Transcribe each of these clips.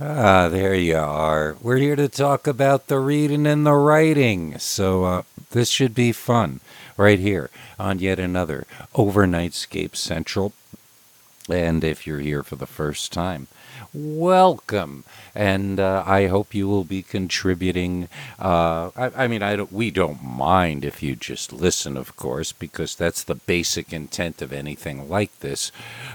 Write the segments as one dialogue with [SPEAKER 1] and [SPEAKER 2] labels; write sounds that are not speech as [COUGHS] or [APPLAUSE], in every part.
[SPEAKER 1] Ah, there you are. We're here to talk about the reading and the writing. So, uh, this should be fun right here on yet another Overnightscape Central. And if you're here for the first time, welcome. And uh, I hope you will be contributing. Uh, I, I, mean, I don't, we don't mind if you just listen, of course, because that's the basic intent of anything like this.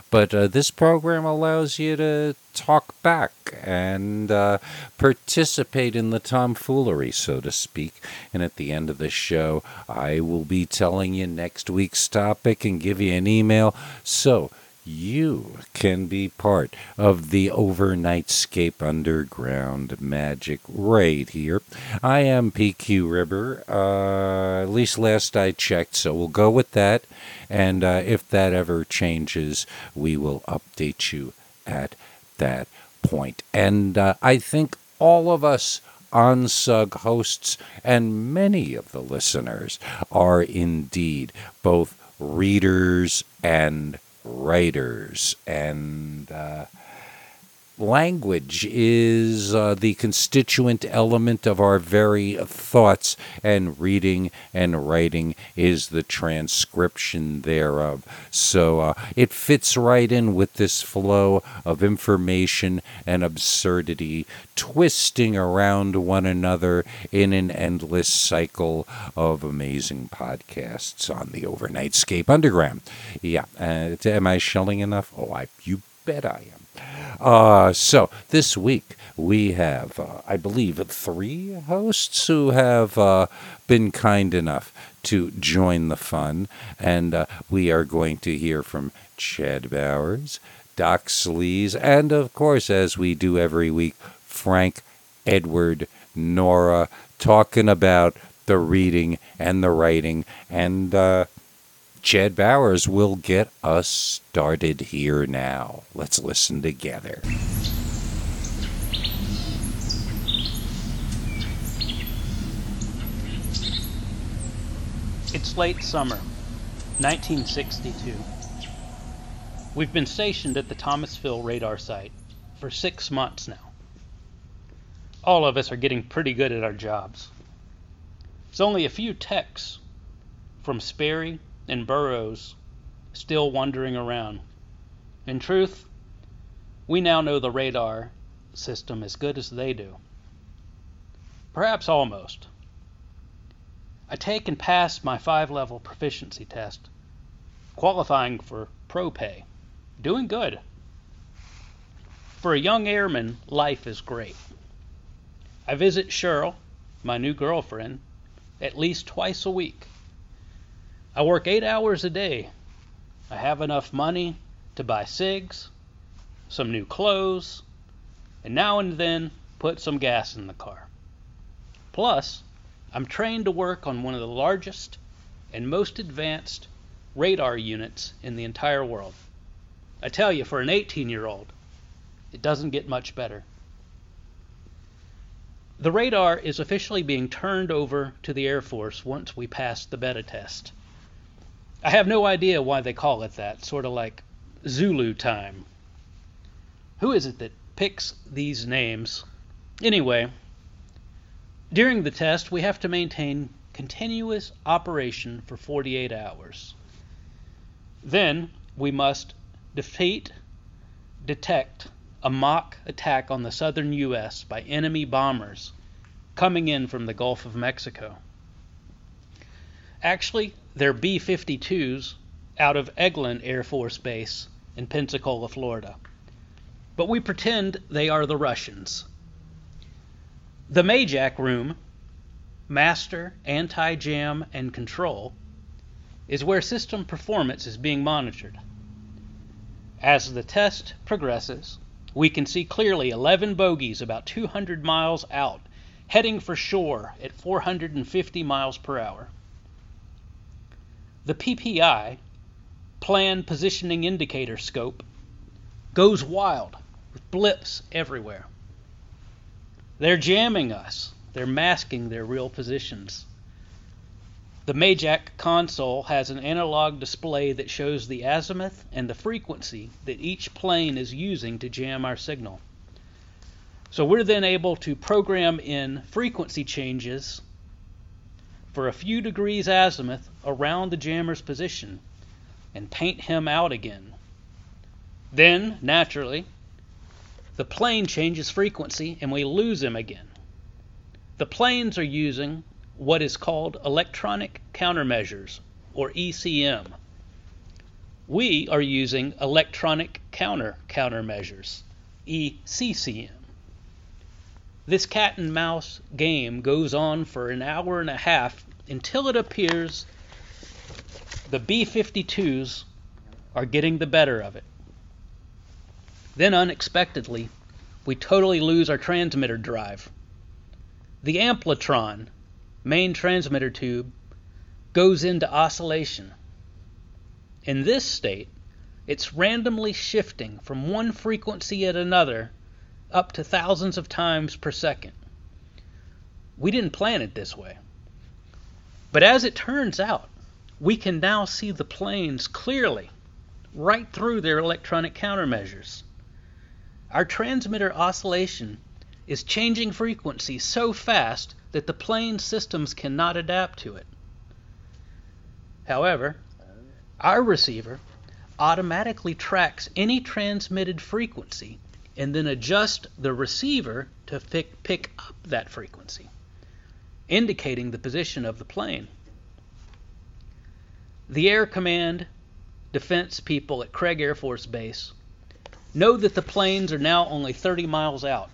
[SPEAKER 1] But uh, this program allows you to talk back and uh, participate in the tomfoolery, so to speak. And at the end of the show, I will be telling you next week's topic and give you an email. So, you can be part of the Overnightscape Underground magic right here. I am PQ Ribber, uh, at least last I checked, so we'll go with that. And uh, if that ever changes, we will update you at that point. And uh, I think all of us OnSug hosts and many of the listeners are indeed both readers and writers. And uh, language is uh, the constituent element of our very thoughts, and reading and writing is the transcription thereof. So uh, it fits right in with this flow of information and absurdity, twisting around one another in an endless cycle of amazing podcasts on the Overnightscape Underground. Yeah, uh, am I shelling enough? Oh, I you bet I am. Uh, so this week we have, uh, I believe, three hosts who have uh, been kind enough to join the fun, and uh, we are going to hear from Chad Bowers, Doc Sleaze, and of course, as we do every week, Frank, Edward, Nora, talking about the reading and the writing, and Chad Bowers will get us started here now. Let's listen together.
[SPEAKER 2] It's late summer, 1962. We've been stationed at the Thomasville radar site for six months now. All of us are getting pretty good at our jobs. It's only a few techs from Sperry and Burroughs still wandering around. In truth, we now know the radar system as good as they do. Perhaps almost. I take and pass my five level proficiency test, qualifying for pro pay. Doing good. For a young airman, life is great. I visit Cheryl, my new girlfriend, at least twice a week. I work eight hours a day. I have enough money to buy cigs, some new clothes, and now and then put some gas in the car. Plus, I'm trained to work on one of the largest and most advanced radar units in the entire world. I tell you, for an 18 year old, it doesn't get much better. The radar is officially being turned over to the Air Force once we pass the beta test. I have no idea why they call it that, sort of like Zulu time. Who is it that picks these names? Anyway, during the test, we have to maintain continuous operation for 48 hours. Then we must defeat, detect a mock attack on the southern U.S. by enemy bombers coming in from the Gulf of Mexico. Actually, they're B 52s out of Eglin Air Force Base in Pensacola, Florida. But we pretend they are the Russians. The Majak room, master, anti jam, and control, is where system performance is being monitored. As the test progresses, we can see clearly 11 bogies about 200 miles out, heading for shore at 450 miles per hour. The PPI, Plan Positioning Indicator Scope, goes wild with blips everywhere. They're jamming us. They're masking their real positions. The Majak console has an analog display that shows the azimuth and the frequency that each plane is using to jam our signal. So we're then able to program in frequency changes for a few degrees azimuth around the jammer's position and paint him out again. Then, naturally, the plane changes frequency and we lose him again. The planes are using what is called electronic countermeasures, or ECM. We are using electronic counter countermeasures, ECCM. This cat and mouse game goes on for an hour and a half until it appears the B 52s are getting the better of it. Then, unexpectedly, we totally lose our transmitter drive. The amplitron, main transmitter tube, goes into oscillation. In this state, it's randomly shifting from one frequency at another up to thousands of times per second. We didn't plan it this way. But as it turns out, we can now see the planes clearly, right through their electronic countermeasures. Our transmitter oscillation is changing frequency so fast that the plane systems cannot adapt to it. However, our receiver automatically tracks any transmitted frequency and then adjusts the receiver to pick, pick up that frequency, indicating the position of the plane. The Air Command defense people at Craig Air Force Base know that the planes are now only 30 miles out,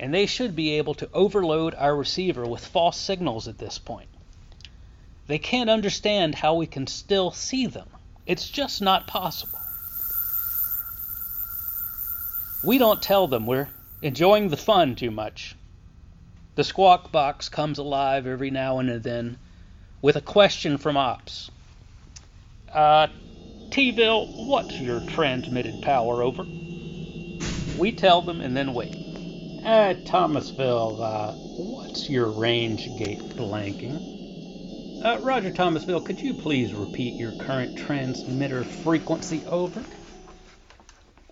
[SPEAKER 2] and they should be able to overload our receiver with false signals at this point. They can't understand how we can still see them. It's just not possible. We don't tell them we're enjoying the fun too much. The squawk box comes alive every now and then with a question from Ops. Uh, T-ville, what's your transmitted power over? We tell them and then wait. Uh, Thomasville, uh, what's your range gate blanking? Uh, Roger Thomasville, could you please repeat your current transmitter frequency over?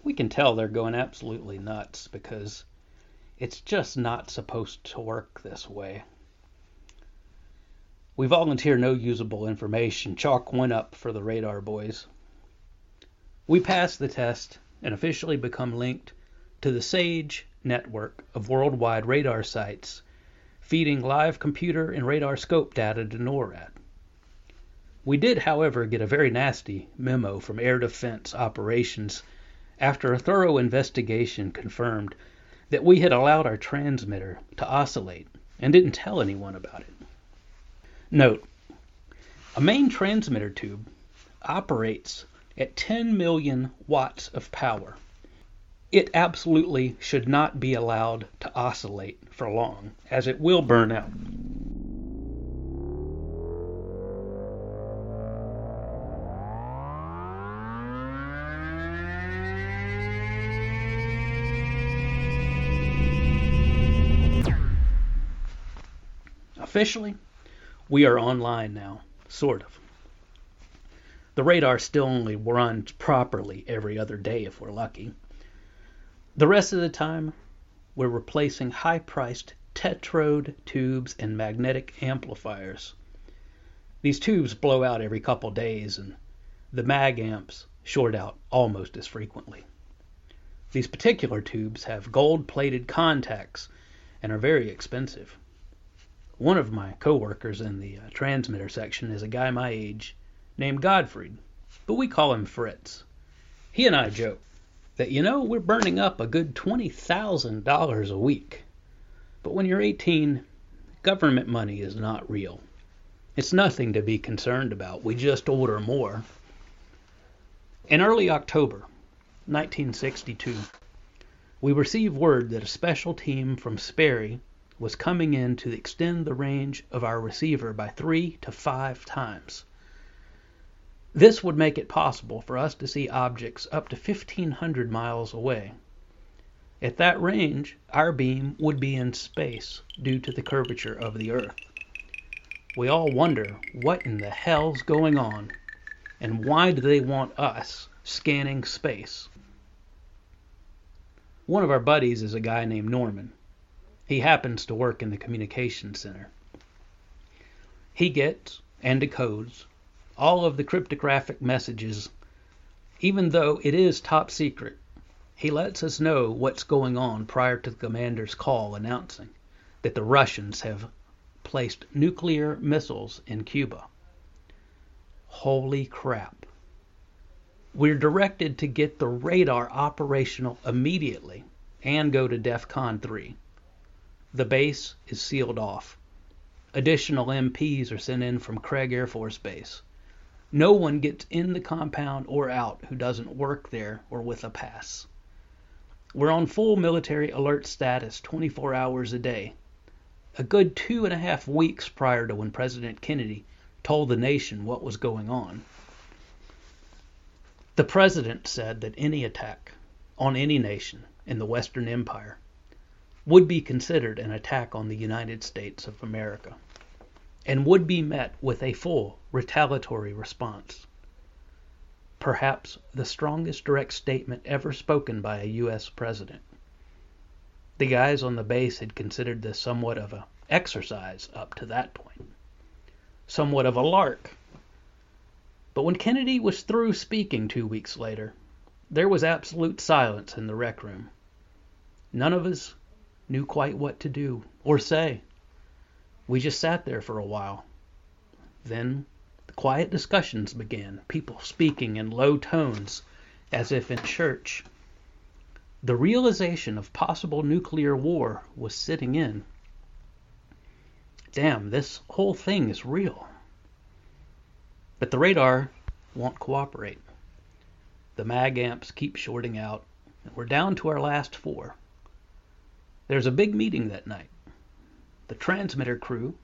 [SPEAKER 2] we can tell they're going absolutely nuts because it's just not supposed to work this way. We volunteer no usable information. Chalk one up for the radar boys. We pass the test and officially become linked to the SAGE network of worldwide radar sites, feeding live computer and radar scope data to NORAD. We did, however, get a very nasty memo from Air Defense Operations after a thorough investigation confirmed that we had allowed our transmitter to oscillate and didn't tell anyone about it. Note, a main transmitter tube operates at 10 million watts of power. It absolutely should not be allowed to oscillate for long, as it will burn out. Officially, we are online now, sort of. The radar still only runs properly every other day if we're lucky. The rest of the time, we're replacing high priced tetrode tubes and magnetic amplifiers. These tubes blow out every couple days, and the mag amps short out almost as frequently. These particular tubes have gold plated contacts and are very expensive. One of my coworkers in the uh, transmitter section is a guy my age named Godfried, but we call him Fritz. He and I joke that, you know, we're burning up a good $20,000 a week. But when you're 18, government money is not real. It's nothing to be concerned about. We just order more. In early October 1962, we received word that a special team from Sperry was coming in to extend the range of our receiver by three to five times. This would make it possible for us to see objects up to 1,500 miles away. At that range, our beam would be in space due to the curvature of the Earth. We all wonder what in the hell's going on and why do they want us scanning space? One of our buddies is a guy named Norman. He happens to work in the communications center. He gets and decodes all of the cryptographic messages, even though it is top secret. He lets us know what's going on prior to the commander's call announcing that the Russians have placed nuclear missiles in Cuba. Holy crap. We're directed to get the radar operational immediately and go to DEFCON 3. The base is sealed off. Additional MPs are sent in from Craig Air Force Base. No one gets in the compound or out who doesn't work there or with a pass. We're on full military alert status 24 hours a day. A good two and a half weeks prior to when President Kennedy told the nation what was going on. The president said that any attack on any nation in the Western Empire would be considered an attack on the United States of America and would be met with a full retaliatory response. Perhaps the strongest direct statement ever spoken by a U.S. president. The guys on the base had considered this somewhat of a exercise up to that point, somewhat of a lark. But when Kennedy was through speaking two weeks later, there was absolute silence in the rec room. None of us knew quite what to do or say. We just sat there for a while. Then the quiet discussions began, people speaking in low tones as if in church. The realization of possible nuclear war was sitting in. Damn, this whole thing is real. But the radar won't cooperate. The mag amps keep shorting out, and we're down to our last four. There's a big meeting that night the transmitter crew,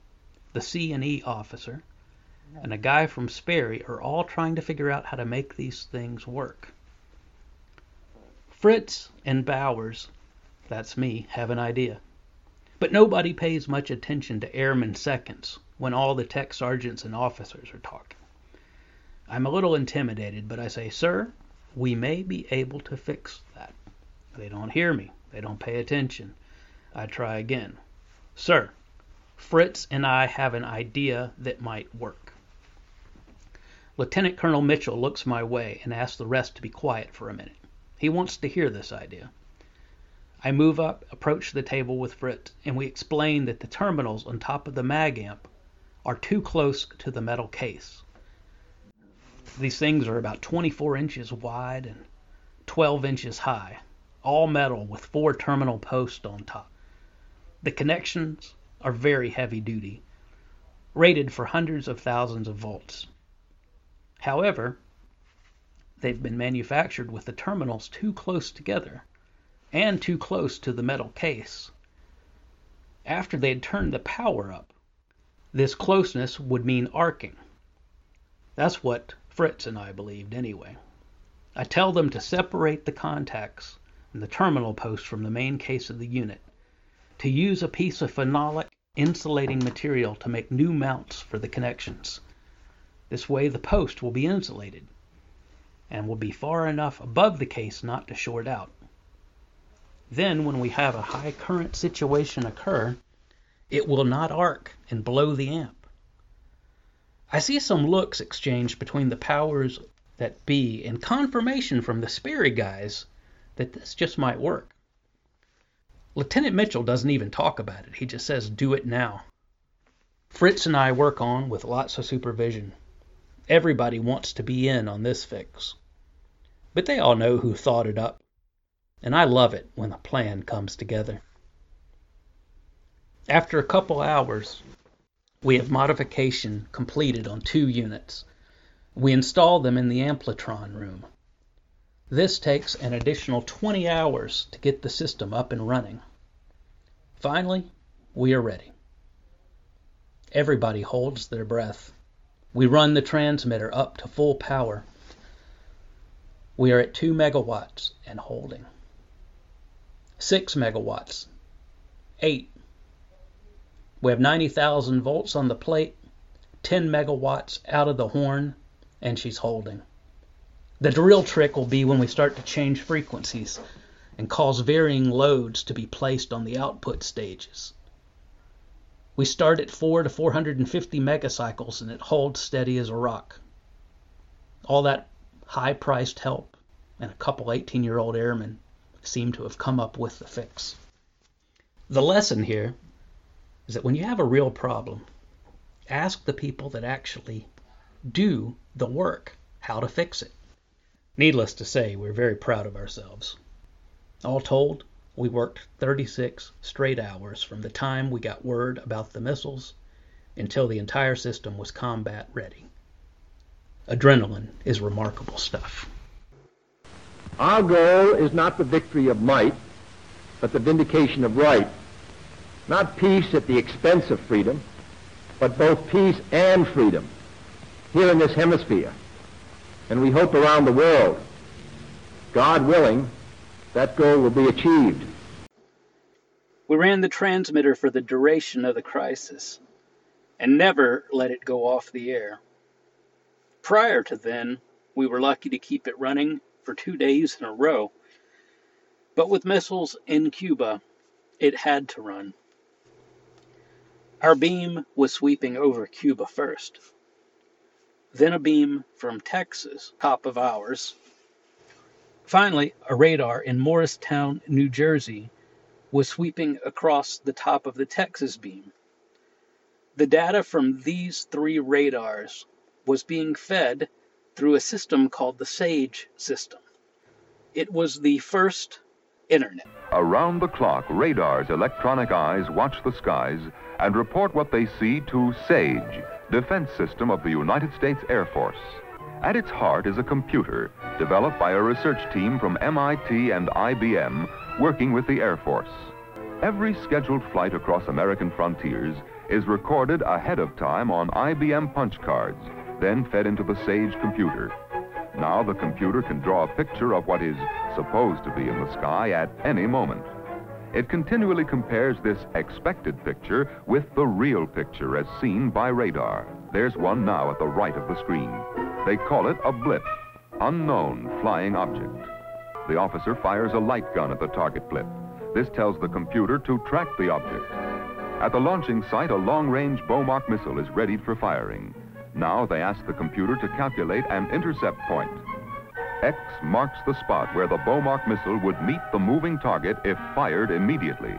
[SPEAKER 2] the C&E officer, and a guy from Sperry are all trying to figure out how to make these things work. Fritz and Bowers, that's me, have an idea. But nobody pays much attention to airman seconds when all the tech sergeants and officers are talking. I'm a little intimidated, but I say, Sir, we may be able to fix that. They don't hear me. They don't pay attention. I try again. Sir, Fritz and I have an idea that might work. Lieutenant Colonel Mitchell looks my way and asks the rest to be quiet for a minute. He wants to hear this idea. I move up, approach the table with Fritz, and we explain that the terminals on top of the mag amp are too close to the metal case. These things are about 24 inches wide and 12 inches high, all metal with four terminal posts on top. The connections are very heavy duty, rated for hundreds of thousands of volts. However, they've been manufactured with the terminals too close together and too close to the metal case. After they had turned the power up, this closeness would mean arcing. That's what Fritz and I believed anyway. I tell them to separate the contacts and the terminal post from the main case of the unit to use a piece of phenolic insulating material to make new mounts for the connections. This way the post will be insulated and will be far enough above the case not to short out. Then when we have a high current situation occur, it will not arc and blow the amp. I see some looks exchanged between the powers that be and confirmation from the Sperry guys that this just might work. Lieutenant Mitchell doesn't even talk about it. He just says, do it now. Fritz and I work on with lots of supervision. Everybody wants to be in on this fix. But they all know who thought it up. And I love it when a plan comes together. After a couple hours, we have modification completed on two units. We install them in the Amplitron room. This takes an additional 20 hours to get the system up and running. Finally, we are ready. Everybody holds their breath. We run the transmitter up to full power. We are at 2 megawatts and holding. 6 megawatts. 8. We have 90,000 volts on the plate, 10 megawatts out of the horn, and she's holding. The real trick will be when we start to change frequencies. and cause varying loads to be placed on the output stages. We start at 4 to 450 megacycles and it holds steady as a rock. All that high priced help and a couple 18 year old airmen seem to have come up with the fix. The lesson here is that when you have a real problem, ask the people that actually do the work how to fix it. Needless to say, we're very proud of ourselves. All told, we worked 36 straight hours from the time we got word about the missiles until the entire system was combat ready. Adrenaline is remarkable stuff.
[SPEAKER 3] Our goal is not the victory of might, but the vindication of right. Not peace at the expense of freedom, but both peace and freedom here in this hemisphere. And we hope around the world. God willing, that goal will be achieved.
[SPEAKER 2] We ran the transmitter for the duration of the crisis and never let it go off the air. Prior to then, we were lucky to keep it running for two days in a row. But with missiles in Cuba, it had to run. Our beam was sweeping over Cuba first. Then a beam from Texas, top of ours. Finally, a radar in Morristown, New Jersey, was sweeping across the top of the Texas beam. The data from these three radars was being fed through a system called the SAGE system. It was the first internet.
[SPEAKER 4] Around the clock, radar's electronic eyes watch the skies and report what they see to SAGE, Defense System of the United States Air Force. At its heart is a computer developed by a research team from MIT and IBM working with the Air Force. Every scheduled flight across American frontiers is recorded ahead of time on IBM punch cards, then fed into the SAGE computer. Now the computer can draw a picture of what is supposed to be in the sky at any moment. It continually compares this expected picture with the real picture as seen by radar. There's one now at the right of the screen. They call it a blip, unknown flying object. The officer fires a light gun at the target blip. This tells the computer to track the object. At the launching site, a long-range Bomarc missile is readied for firing. Now they ask the computer to calculate an intercept point. X marks the spot where the Bomarc missile would meet the moving target if fired immediately.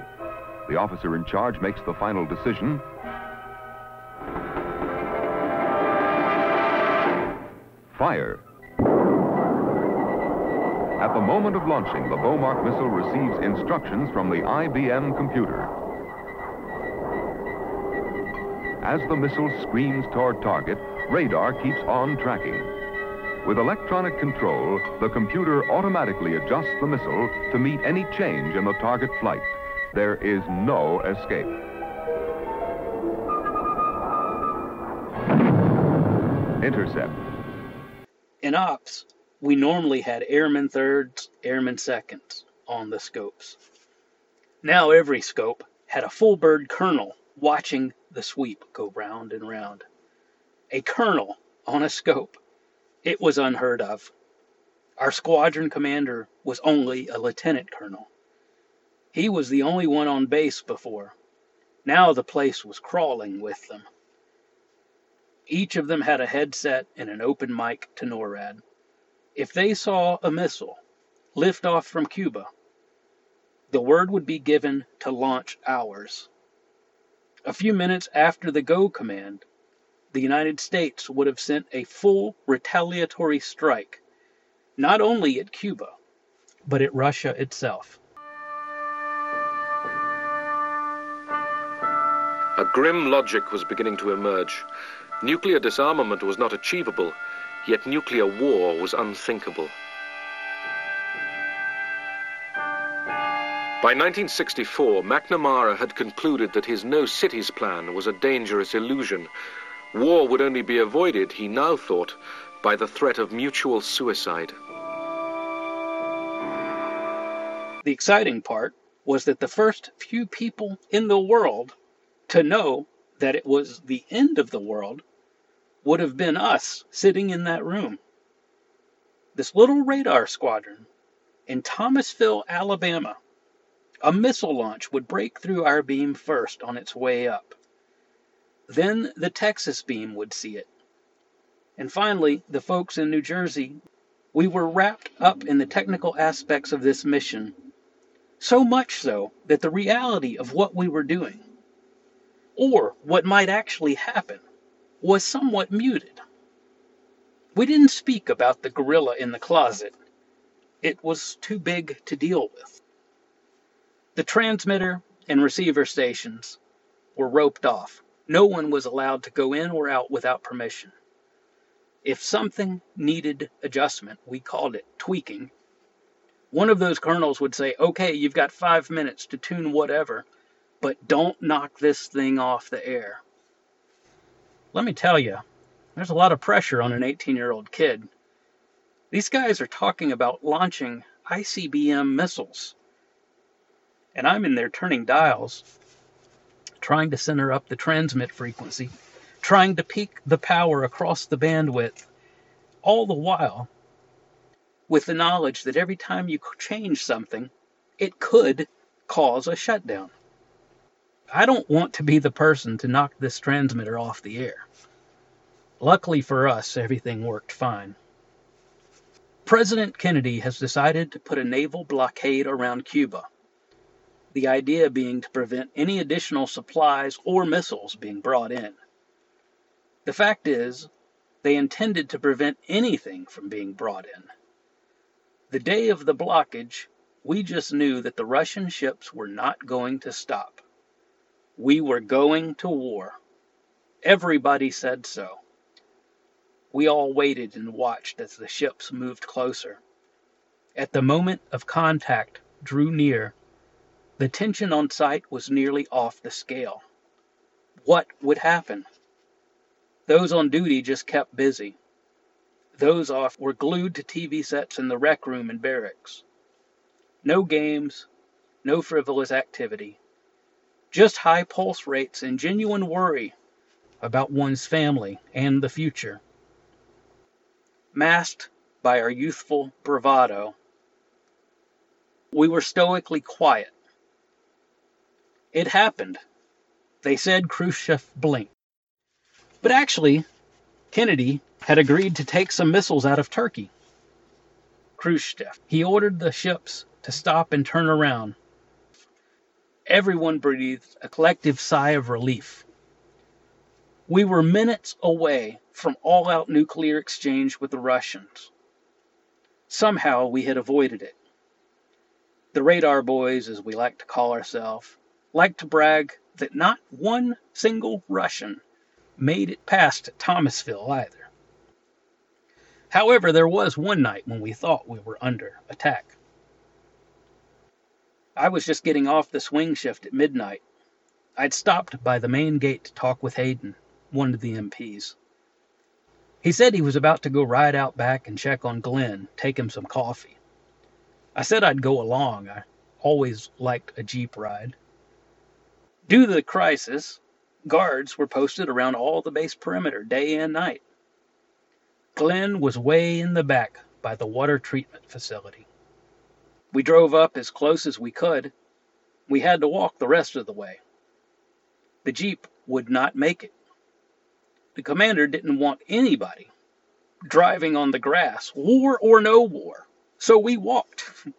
[SPEAKER 4] The officer in charge makes the final decision. Fire. At the moment of launching, the Bomarc missile receives instructions from the IBM computer. As the missile screams toward target, radar keeps on tracking. With electronic control, the computer automatically adjusts the missile to meet any change in the target flight. There is no escape. Intercept.
[SPEAKER 2] In ops, we normally had airman thirds, airman seconds on the scopes. Now every scope had a full bird colonel watching the sweep go round and round. A colonel on a scope. It was unheard of. Our squadron commander was only a lieutenant colonel. He was the only one on base before. Now the place was crawling with them. Each of them had a headset and an open mic to NORAD. If they saw a missile lift off from Cuba, the word would be given to launch ours. A few minutes after the go command, the United States would have sent a full retaliatory strike, not only at Cuba, but at Russia itself.
[SPEAKER 5] A grim logic was beginning to emerge. Nuclear disarmament was not achievable, yet nuclear war was unthinkable. By 1964, McNamara had concluded that his no cities plan was a dangerous illusion. War would only be avoided, he now thought, by the threat of mutual suicide.
[SPEAKER 2] The exciting part was that the first few people in the world to know that it was the end of the world would have been us sitting in that room. This little radar squadron In Thomasville, Alabama, a missile launch would break through our beam first on its way up. Then the Texas beam would see it. And finally, the folks in New Jersey, we were wrapped up in the technical aspects of this mission, so much so that the reality of what we were doing, or what might actually happen, was somewhat muted. We didn't speak about the gorilla in the closet. It was too big to deal with. The transmitter and receiver stations were roped off. No one was allowed to go in or out without permission. If something needed adjustment, we called it tweaking. One of those colonels would say, Okay, you've got five minutes to tune whatever, but don't knock this thing off the air. Let me tell you, there's a lot of pressure on an 18 year old kid. These guys are talking about launching ICBM missiles. And I'm in there turning dials, trying to center up the transmit frequency, trying to peak the power across the bandwidth, all the while with the knowledge that every time you change something, it could cause a shutdown. I don't want to be the person to knock this transmitter off the air. Luckily for us, everything worked fine. President Kennedy has decided to put a naval blockade around Cuba. The idea being to prevent any additional supplies or missiles being brought in. The fact is, they intended to prevent anything from being brought in. The day of the blockage, we just knew that the Russian ships were not going to stop. We were going to war. Everybody said so. We all waited and watched as the ships moved closer. At the moment of contact drew near, the tension on site was nearly off the scale. What would happen? Those on duty just kept busy. Those off were glued to TV sets in the rec room and barracks. No games, no frivolous activity. Just high pulse rates and genuine worry about one's family and the future. Masked by our youthful bravado, we were stoically quiet. It happened. They said Khrushchev blinked. But actually, Kennedy had agreed to take some missiles out of Turkey. Khrushchev. He ordered the ships to stop and turn around Everyone breathed a collective sigh of relief. We were minutes away from all out nuclear exchange with the Russians. Somehow we had avoided it. The radar boys, as we like to call ourselves, like to brag that not one single Russian made it past Thomasville either. However, there was one night when we thought we were under attack. I was just getting off the swing shift at midnight. I'd stopped by the main gate to talk with Hayden, one of the MPs. He said he was about to go ride out back and check on Glenn, take him some coffee. I said I'd go along. I always liked a Jeep ride. Due to the crisis, guards were posted around all the base perimeter, day and night. Glenn was way in the back by the water treatment facility. We drove up as close as we could. We had to walk the rest of the way. The Jeep would not make it. The commander didn't want anybody driving on the grass, war or no war, so we walked. [LAUGHS]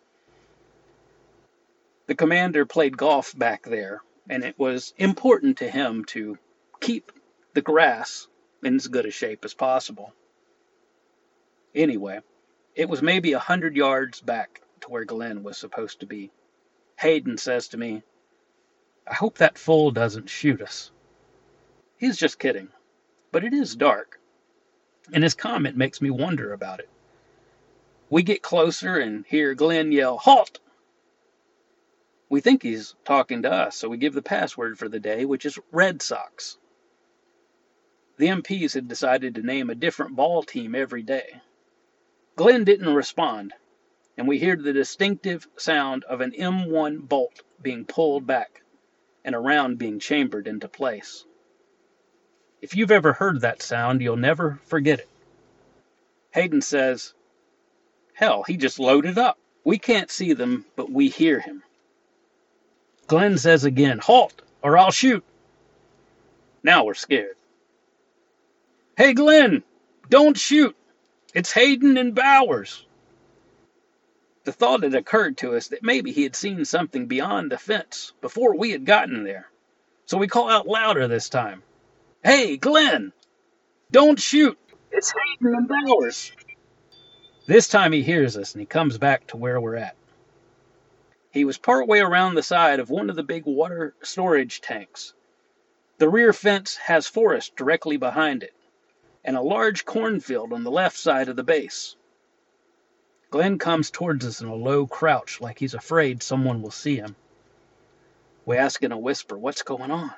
[SPEAKER 2] the commander played golf back there, and it was important to him to keep the grass in as good a shape as possible. Anyway, it was maybe a hundred yards back to where Glenn was supposed to be. Hayden says to me, I hope that fool doesn't shoot us. He's just kidding, but it is dark, and his comment makes me wonder about it. We get closer and hear Glenn yell, Halt! We think he's talking to us, so we give the password for the day, which is Red Sox. The MPs had decided to name a different ball team every day. Glenn didn't respond, and we hear the distinctive sound of an M1 bolt being pulled back and a round being chambered into place. If you've ever heard that sound, you'll never forget it. Hayden says, Hell, he just loaded up. We can't see them, but we hear him. Glenn says again, Halt, or I'll shoot. Now we're scared. Hey, Glenn, don't shoot. It's Hayden and Bowers. The thought had occurred to us that maybe he had seen something beyond the fence before we had gotten there. So we call out louder this time. Hey, Glenn, don't shoot. It's Hayden and Bowers. This time he hears us and he comes back to where we're at. He was partway around the side of one of the big water storage tanks. The rear fence has forest directly behind it and a large cornfield on the left side of the base. Glenn comes towards us in a low crouch, like he's afraid someone will see him. We ask in a whisper, What's going on?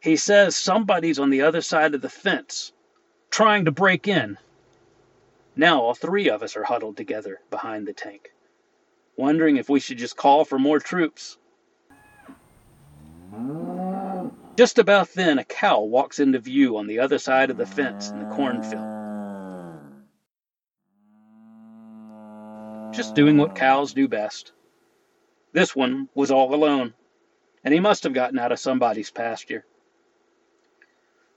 [SPEAKER 2] He says somebody's on the other side of the fence, trying to break in. Now all three of us are huddled together behind the tank, wondering if we should just call for more troops. Just about then, a cow walks into view on the other side of the fence in the cornfield. Just doing what cows do best. This one was all alone, and he must have gotten out of somebody's pasture.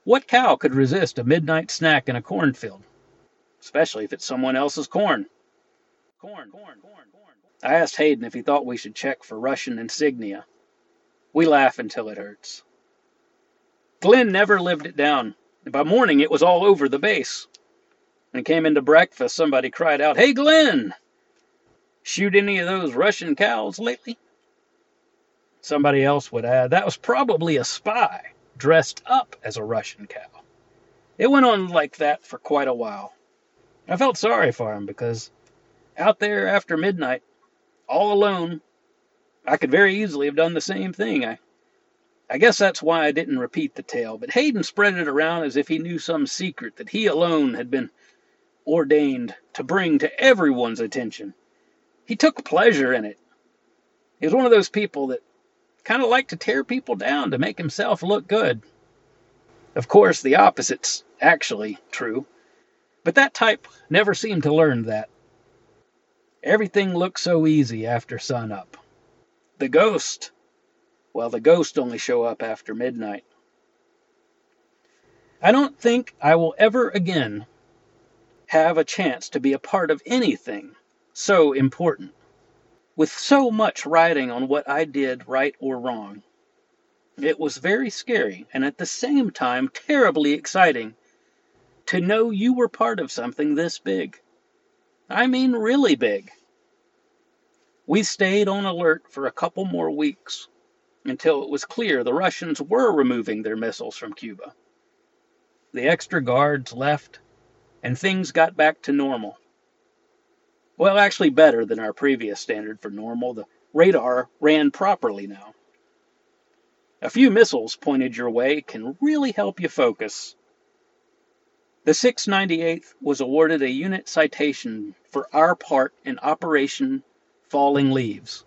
[SPEAKER 2] What cow could resist a midnight snack in a cornfield? Especially if it's someone else's corn. Corn, corn, corn, corn. I asked Hayden if he thought we should check for Russian insignia. We laugh until it hurts. Glenn never lived it down. By morning, it was all over the base. When it came into breakfast, somebody cried out, Hey, Glenn! Shoot any of those Russian cows lately? Somebody else would add, That was probably a spy dressed up as a Russian cow. It went on like that for quite a while. I felt sorry for him because out there after midnight, all alone, I could very easily have done the same thing. I I guess that's why I didn't repeat the tale, but Hayden spread it around as if he knew some secret that he alone had been ordained to bring to everyone's attention. He took pleasure in it. He was one of those people that kind of liked to tear people down to make himself look good. Of course, the opposite's actually true, but that type never seemed to learn that. Everything looked so easy after sunup. The ghost well, the ghosts only show up after midnight. I don't think I will ever again have a chance to be a part of anything so important, with so much riding on what I did right or wrong. It was very scary and at the same time terribly exciting to know you were part of something this big. I mean, really big. We stayed on alert for a couple more weeks until it was clear the Russians were removing their missiles from Cuba. The extra guards left, and things got back to normal. Well, actually, better than our previous standard for normal. The radar ran properly now. A few missiles pointed your way can really help you focus. The 698th was awarded a unit citation for our part in Operation Falling Leaves.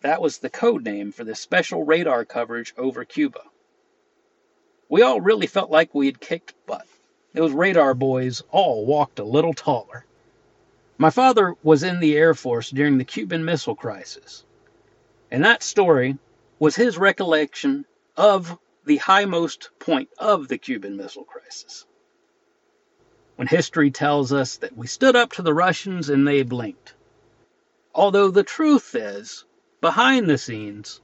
[SPEAKER 2] That was the code name for the special radar coverage over Cuba. We all really felt like we had kicked butt. Those radar boys all walked a little taller. My father was in the Air Force during the Cuban Missile Crisis, and that story was his recollection of the highmost point of the Cuban Missile Crisis. When history tells us that we stood up to the Russians and they blinked. Although the truth is, Behind the scenes,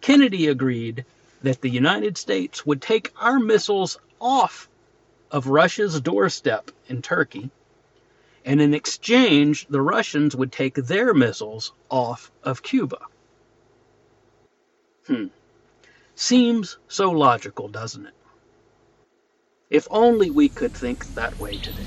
[SPEAKER 2] Kennedy agreed that the United States would take our missiles off of Russia's doorstep in Turkey, and in exchange, the Russians would take their missiles off of Cuba. Hmm. Seems so logical, doesn't it? If only we could think that way today.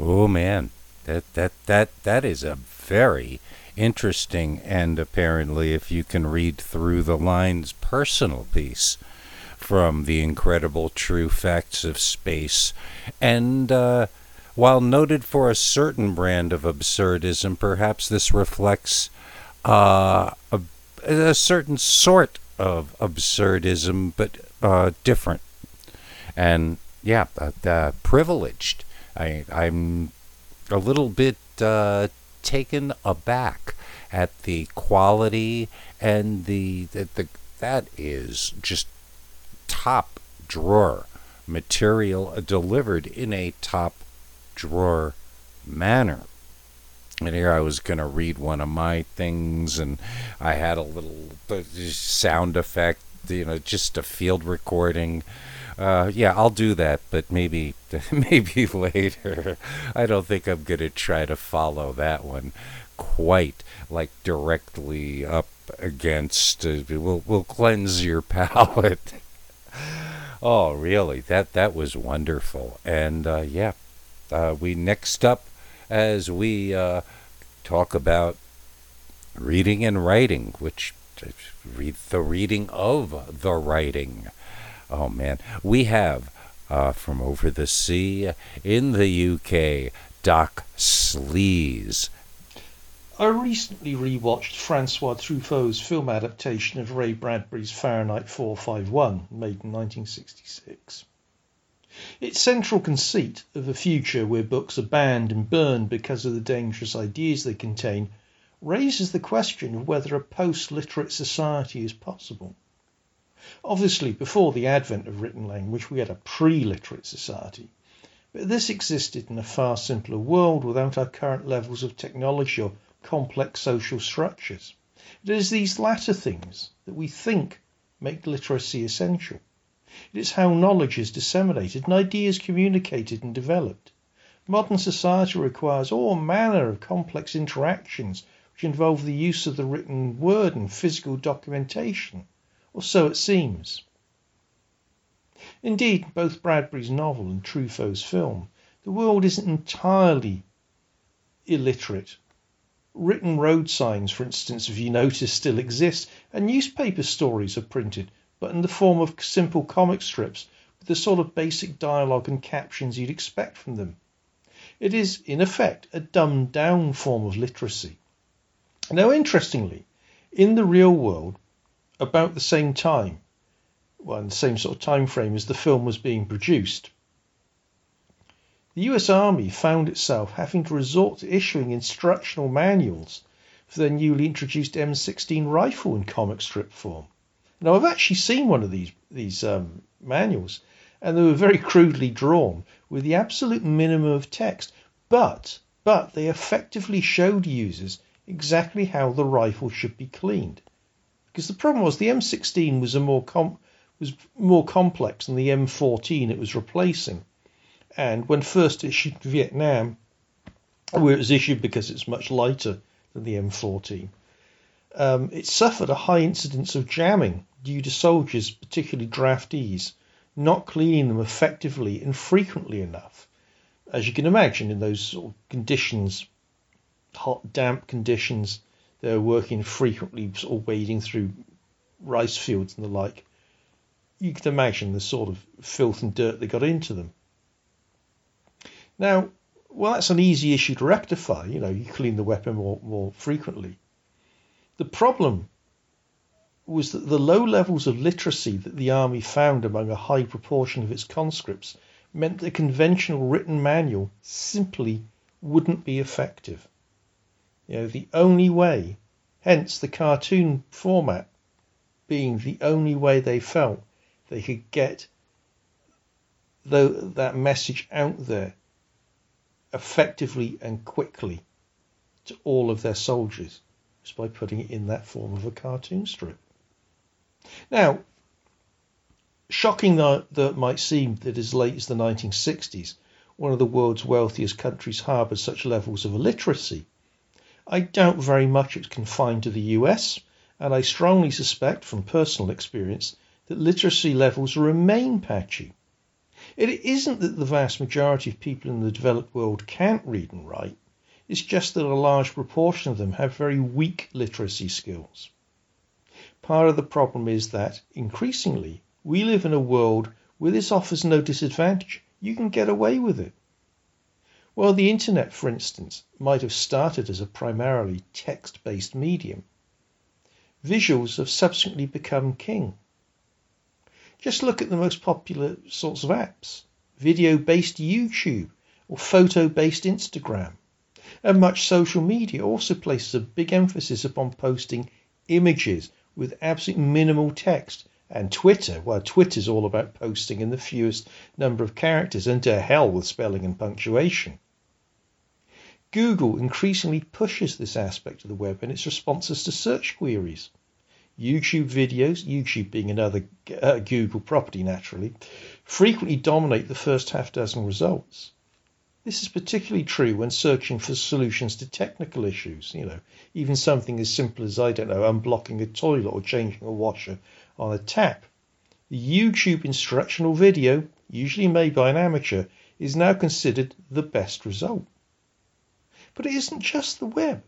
[SPEAKER 1] Oh man, that that that that is a very interesting and apparently, if you can read through the lines, personal piece from the incredible true facts of space. And uh, while noted for a certain brand of absurdism, perhaps this reflects uh, a, a, certain sort of absurdism, but uh, different. And yeah, uh, privileged. I, I'm a little bit uh, taken aback at the quality and the, the, the that is just top drawer material delivered in a top drawer manner. And here I was going to read one of my things, and I had a little uh, sound effect, you know, just a field recording. Uh, yeah, I'll do that, but maybe [LAUGHS] maybe later. I don't think I'm to try to follow that one quite like directly up against. Uh, we'll we'll cleanse your [LAUGHS] palate. Oh, really? That that was wonderful, and uh, yeah, uh, we next up as we uh, talk about reading and writing, which read the reading of the writing. Oh man, we have uh, from over the sea in the UK, Doc Sleaze.
[SPEAKER 6] I recently rewatched Francois Truffaut's film adaptation of Ray Bradbury's Fahrenheit 451, made in 1966. Its central conceit of a future where books are banned and burned because of the dangerous ideas they contain raises the question of whether a post literate society is possible. Obviously, before the advent of written language, we had a pre literate society. But this existed in a far simpler world without our current levels of technology or complex social structures. It is these latter things that we think make literacy essential. It is how knowledge is disseminated and ideas communicated and developed. Modern society requires all manner of complex interactions which involve the use of the written word and physical documentation, or so it seems. Indeed, both Bradbury's novel and Truffaut's film, the world isn't entirely illiterate Written road signs, for instance, if you notice, still exist, and newspaper stories are printed, but in the form of simple comic strips with the sort of basic dialogue and captions you'd expect from them. It is, in effect, a dumbed down form of literacy. Now, interestingly, in the real world, about the same time, well, in the same sort of time frame as the film was being produced, the US Army found itself having to resort to issuing instructional manuals for their newly introduced M16 rifle in comic strip form. Now, I've actually seen one of these, these um, manuals, and they were very crudely drawn with the absolute minimum of text, but, but they effectively showed users exactly how the rifle should be cleaned. Because the problem was the M16 was, a more, com- was more complex than the M14 it was replacing and when first issued in Vietnam, where it was issued because it's much lighter than the M14, um, it suffered a high incidence of jamming due to soldiers, particularly draftees, not cleaning them effectively and frequently enough. As you can imagine, in those sort of conditions, hot, damp conditions, they're working frequently, sort of wading through rice fields and the like. You can imagine the sort of filth and dirt that got into them. Now, well, that's an easy issue to rectify. You know, you clean the weapon more, more frequently. The problem was that the low levels of literacy that the army found among a high proportion of its conscripts meant the conventional written manual simply wouldn't be effective. You know, the only way, hence the cartoon format being the only way they felt they could get the, that message out there effectively and quickly to all of their soldiers just by putting it in that form of a cartoon strip. Now, shocking though that might seem that as late as the 1960s, one of the world's wealthiest countries harboured such levels of illiteracy, I doubt very much it's confined to the US, and I strongly suspect from personal experience that literacy levels remain patchy. It isn't that the vast majority of people in the developed world can't read and write, it's just that a large proportion of them have very weak literacy skills. Part of the problem is that, increasingly, we live in a world where this offers no disadvantage. You can get away with it. Well, the internet, for instance, might have started as a primarily text based medium. Visuals have subsequently become king. Just look at the most popular sorts of apps video based YouTube or photo based Instagram. And much social media also places a big emphasis upon posting images with absolutely minimal text. And Twitter, well, Twitter's all about posting in the fewest number of characters and to hell with spelling and punctuation. Google increasingly pushes this aspect of the web in its responses to search queries. YouTube videos, YouTube being another uh, Google property naturally, frequently dominate the first half dozen results. This is particularly true when searching for solutions to technical issues, you know, even something as simple as, I don't know, unblocking a toilet or changing a washer on a tap. The YouTube instructional video, usually made by an amateur, is now considered the best result. But it isn't just the web.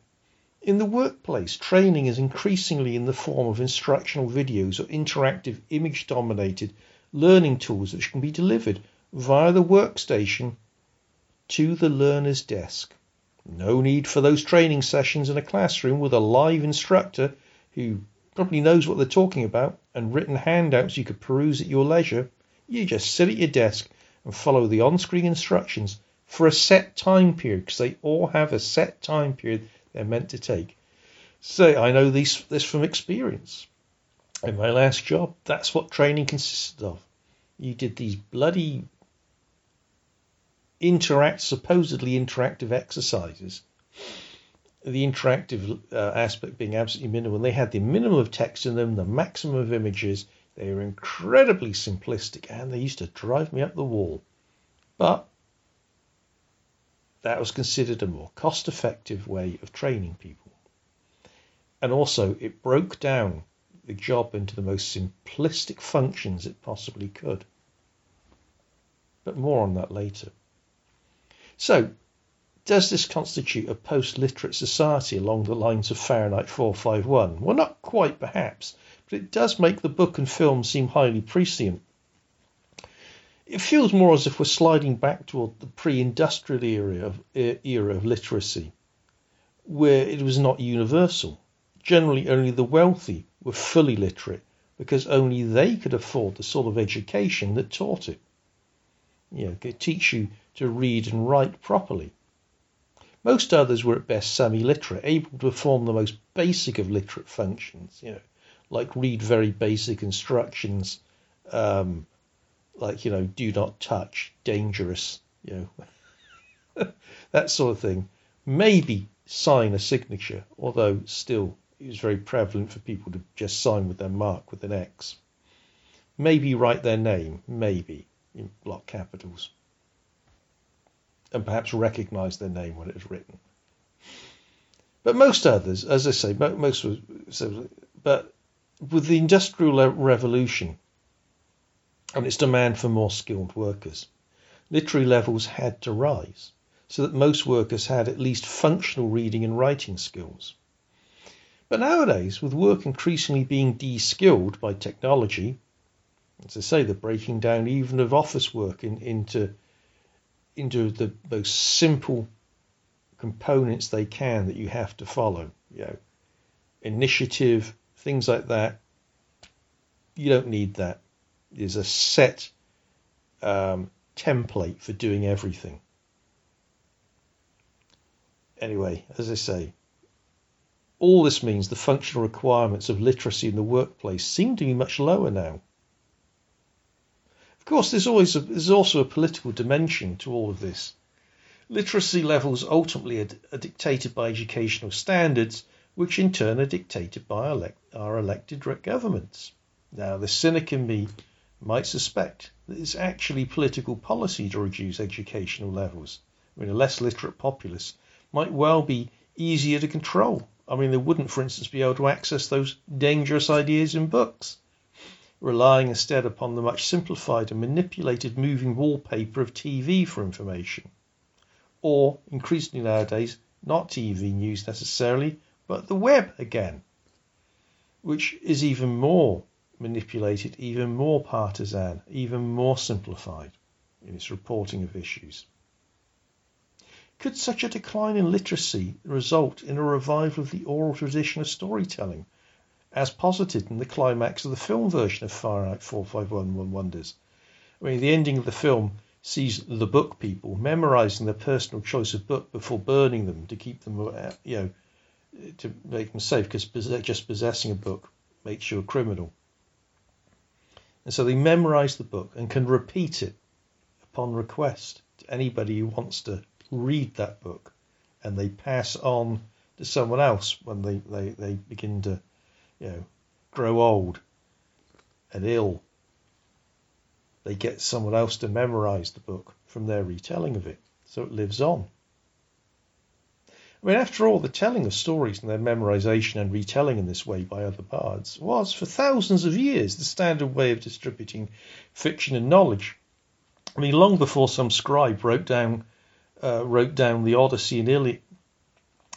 [SPEAKER 6] In the workplace, training is increasingly in the form of instructional videos or interactive image dominated learning tools which can be delivered via the workstation to the learner's desk. No need for those training sessions in a classroom with a live instructor who probably knows what they're talking about and written handouts you could peruse at your leisure. You just sit at your desk and follow the on screen instructions for a set time period because they all have a set time period they're meant to take. So I know this, this from experience. In my last job, that's what training consisted of. You did these bloody interact, supposedly interactive exercises. The interactive uh, aspect being absolutely minimal. They had the minimum of text in them, the maximum of images. They were incredibly simplistic, and they used to drive me up the wall. But that was considered a more cost effective way of training people. And also, it broke down the job into the most simplistic functions it possibly could. But more on that later. So, does this constitute a post literate society along the lines of Fahrenheit 451? Well, not quite, perhaps, but it does make the book and film seem highly prescient it feels more as if we're sliding back toward the pre-industrial era of, era of literacy, where it was not universal. Generally, only the wealthy were fully literate because only they could afford the sort of education that taught it. You know, could teach you to read and write properly. Most others were at best semi-literate, able to perform the most basic of literate functions, you know, like read very basic instructions, um, like you know, do not touch, dangerous, you know, [LAUGHS] that sort of thing. Maybe sign a signature, although still it was very prevalent for people to just sign with their mark with an X. Maybe write their name, maybe in block capitals, and perhaps recognize their name when it is written. But most others, as I say, most was, but with the Industrial Revolution, and its demand for more skilled workers. Literary levels had to rise so that most workers had at least functional reading and writing skills. But nowadays, with work increasingly being de-skilled by technology, as I say, the breaking down even of office work in, into into the most simple components they can that you have to follow. You know, initiative, things like that. You don't need that is a set um, template for doing everything. Anyway, as I say, all this means the functional requirements of literacy in the workplace seem to be much lower now. Of course, there's always a, there's also a political dimension to all of this. Literacy levels ultimately are, are dictated by educational standards, which in turn are dictated by elect, our elected governments. Now, the cynic in me might suspect that it's actually political policy to reduce educational levels. I mean, a less literate populace might well be easier to control. I mean, they wouldn't, for instance, be able to access those dangerous ideas in books, relying instead upon the much simplified and manipulated moving wallpaper of TV for information. Or, increasingly nowadays, not TV news necessarily, but the web again, which is even more manipulated even more partisan, even more simplified in its reporting of issues. Could such a decline in literacy result in a revival of the oral tradition of storytelling, as posited in the climax of the film version of Fahrenheit 451 Wonders? I mean, the ending of the film sees the book people memorizing their personal choice of book before burning them to keep them, uh, you know, to make them safe, because just possessing a book makes you a criminal. And so they memorize the book and can repeat it upon request to anybody who wants to read that book. And they pass on to someone else when they, they, they begin to, you know, grow old and ill. They get someone else to memorize the book from their retelling of it. So it lives on. I mean, after all, the telling of stories and their memorization and retelling in this way by other bards was, for thousands of years, the standard way of distributing fiction and knowledge. I mean, long before some scribe wrote down uh, wrote down the Odyssey and Iliad,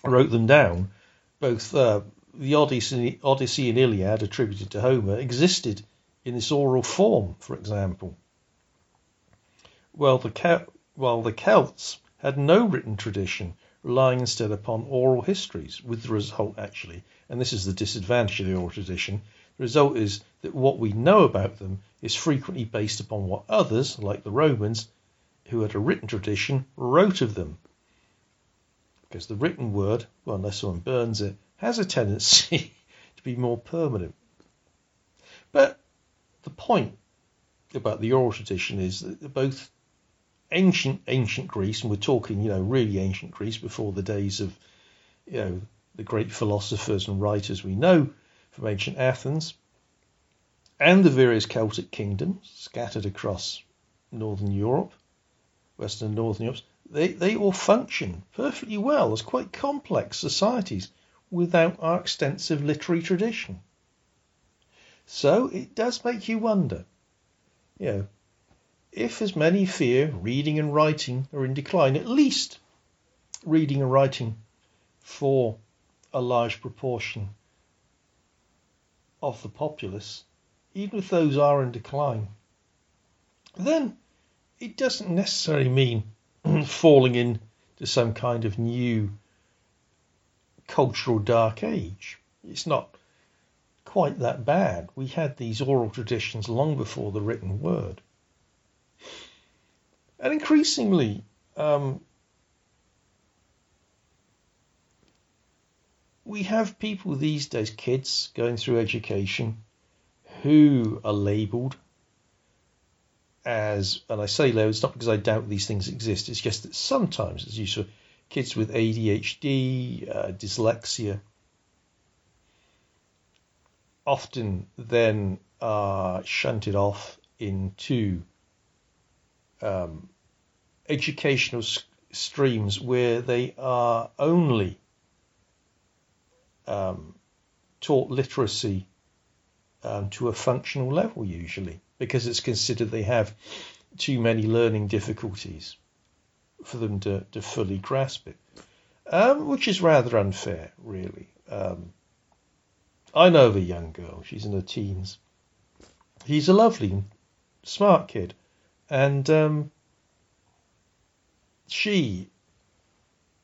[SPEAKER 6] wrote them down, both uh, the Odyssey, Odyssey and Iliad attributed to Homer existed in this oral form, for example. Well, the while the Celts had no written tradition relying instead upon oral histories, with the result actually, and this is the disadvantage of the oral tradition, the result is that what we know about them is frequently based upon what others, like the Romans, who had a written tradition, wrote of them. Because the written word, well, unless someone burns it, has a tendency [LAUGHS] to be more permanent. But the point about the oral tradition is that both ancient ancient Greece, and we're talking, you know, really ancient Greece before the days of, you know, the great philosophers and writers we know from ancient Athens, and the various Celtic kingdoms scattered across northern Europe, western and northern Europe, they, they all function perfectly well as quite complex societies without our extensive literary tradition. So it does make you wonder, you know, if, as many fear, reading and writing are in decline, at least reading and writing for a large proportion of the populace, even if those are in decline, then it doesn't necessarily mean [CLEARS THROAT] falling into some kind of new cultural dark age. It's not quite that bad. We had these oral traditions long before the written word. And increasingly, um, we have people these days, kids going through education, who are labelled as, and I say labelled, it's not because I doubt these things exist, it's just that sometimes, as you saw, kids with ADHD, uh, dyslexia, often then are shunted off into um, educational streams where they are only um, taught literacy um, to a functional level, usually, because it's considered they have too many learning difficulties for them to, to fully grasp it, um, which is rather unfair, really. Um, I know of a young girl, she's in her teens. He's a lovely, smart kid, and um, she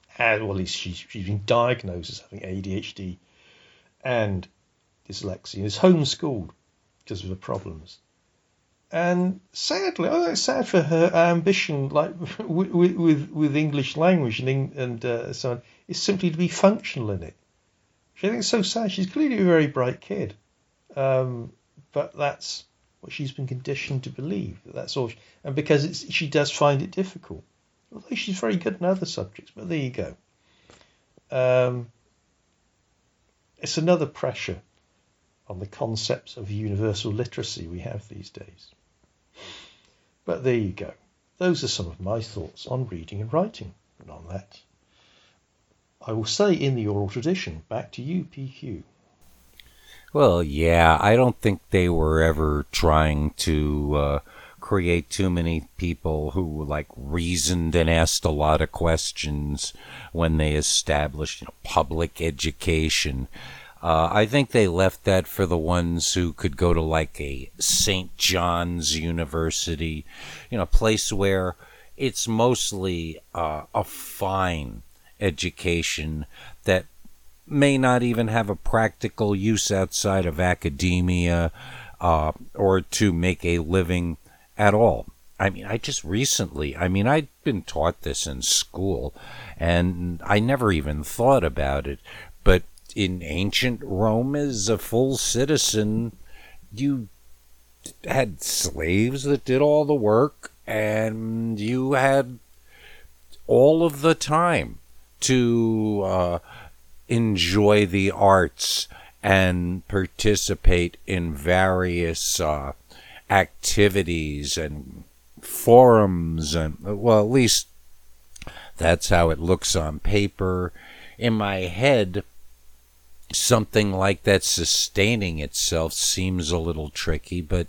[SPEAKER 6] had, well, she's, she's been diagnosed as having ADHD and dyslexia and is homeschooled because of the problems. And sadly, oh, it's sad for her ambition, like [LAUGHS] with with, with English language and and uh, so on, is simply to be functional in it. She thinks it's so sad. She's clearly a very bright kid, um, but that's what she's been conditioned to believe. That's all, she, and because she does find it difficult although she's very good in other subjects. But there you go. Um, it's another pressure on the concepts of universal literacy we have these days. But there you go. Those are some of my thoughts on reading and writing. And on that, I will say in the oral tradition, back to you, PQ.
[SPEAKER 1] Well, yeah, I don't think they were ever trying to uh, create too many people who like reasoned and asked a lot of questions when they established you know, public education. Uh, I think they left that for the ones who could go to like a St. John's University, you know, a place where it's mostly uh, a fine education that may not even have a practical use outside of academia uh, or to make a living at all. I mean, I just recently, I mean, I'd been taught this in school and I never even thought about it. But in ancient Rome, as a full citizen, you had slaves that did all the work and you had all of the time to uh, enjoy the arts and participate in various uh, activities and forums and well at least that's how it looks on paper. In my head something like that sustaining itself seems a little tricky but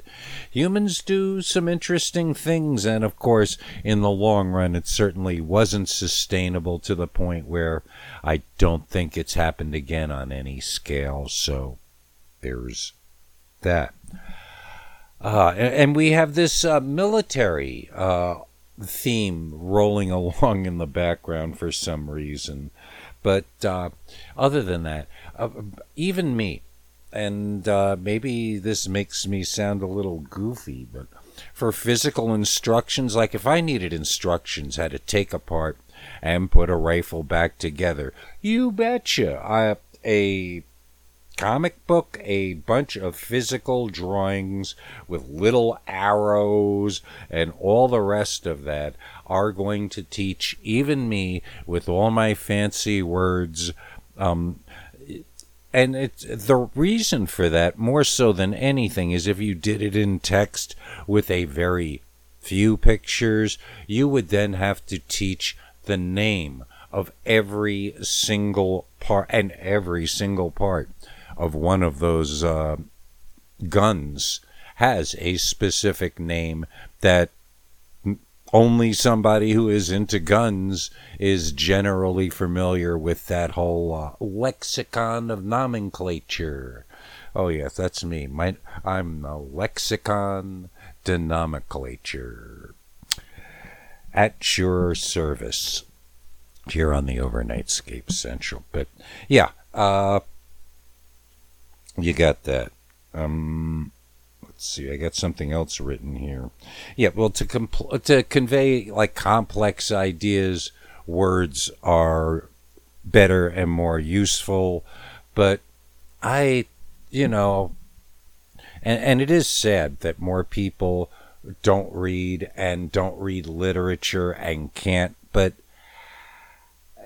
[SPEAKER 1] humans do some interesting things and of course in the long run it certainly wasn't sustainable to the point where i don't think it's happened again on any scale so there's that uh, and we have this uh, military uh, theme rolling [LAUGHS] along in the background for some reason. But uh, other than that, uh, even me, and uh, maybe this makes me sound a little goofy, but for physical instructions, like if I needed instructions how to take apart and put a rifle back together, you betcha. I, a comic book a bunch of physical drawings with little arrows and all the rest of that are going to teach even me with all my fancy words um, and it's the reason for that more so than anything is if you did it in text with a very few pictures you would then have to teach the name of every single part and every single part of one of those uh, guns has a specific name that only somebody who is into guns is generally familiar with that whole uh, lexicon of nomenclature. Oh yes, that's me. My, I'm a lexicon de nomenclature at your service here on the Overnightscape Central. But yeah, uh, you got that. Um, let's see. I got something else written here. Yeah. Well, to compl- to convey like complex ideas, words are better and more useful. But I, you know, and and it is sad that more people don't read and don't read literature and can't. But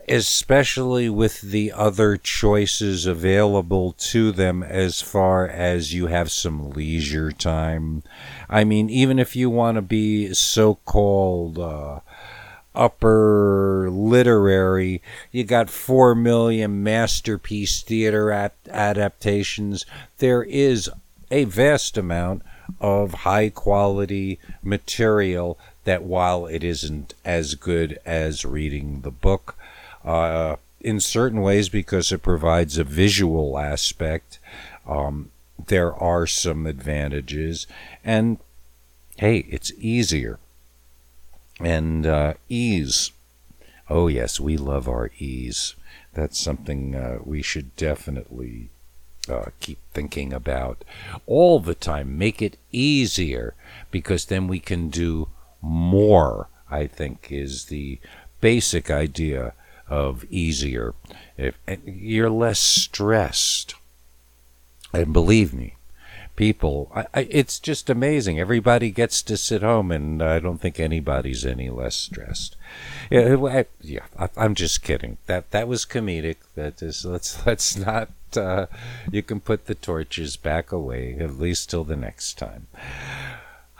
[SPEAKER 1] especially with the other choices available to them as far as you have some leisure time. I mean, even if you want to be so called uh, upper literary, you got four million masterpiece theater at- adaptations. There is a vast amount of high quality material that while it isn't as good as reading the book, uh, in certain ways because it provides a visual aspect. Um, there are some advantages, and hey, it's easier. And uh, ease. Oh, yes, we love our ease. That's something uh, we should definitely uh, keep thinking about all the time. Make it easier because then we can do more, I think, is the basic idea of easier. If you're less stressed, and believe me, people, I, I, it's just amazing. Everybody gets to sit home, and I don't think anybody's any less stressed. Yeah, I, yeah I, am just kidding. That that was comedic. That is, let's [LAUGHS] let's not. Uh, you can put the torches back away at least till the next time.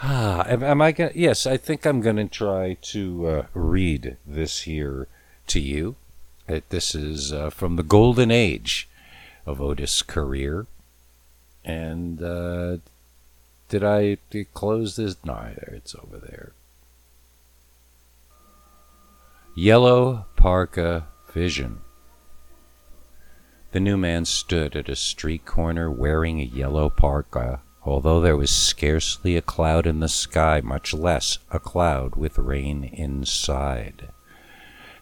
[SPEAKER 1] Ah, am, am I going? Yes, I think I'm to try to uh, read this here to you. that this is uh, from the golden age of Otis' career. And uh, did I close this? No, it's over there. Yellow Parka Vision. The new man stood at a street corner wearing a yellow parka although there was scarcely a cloud in the sky, much less a cloud with rain inside.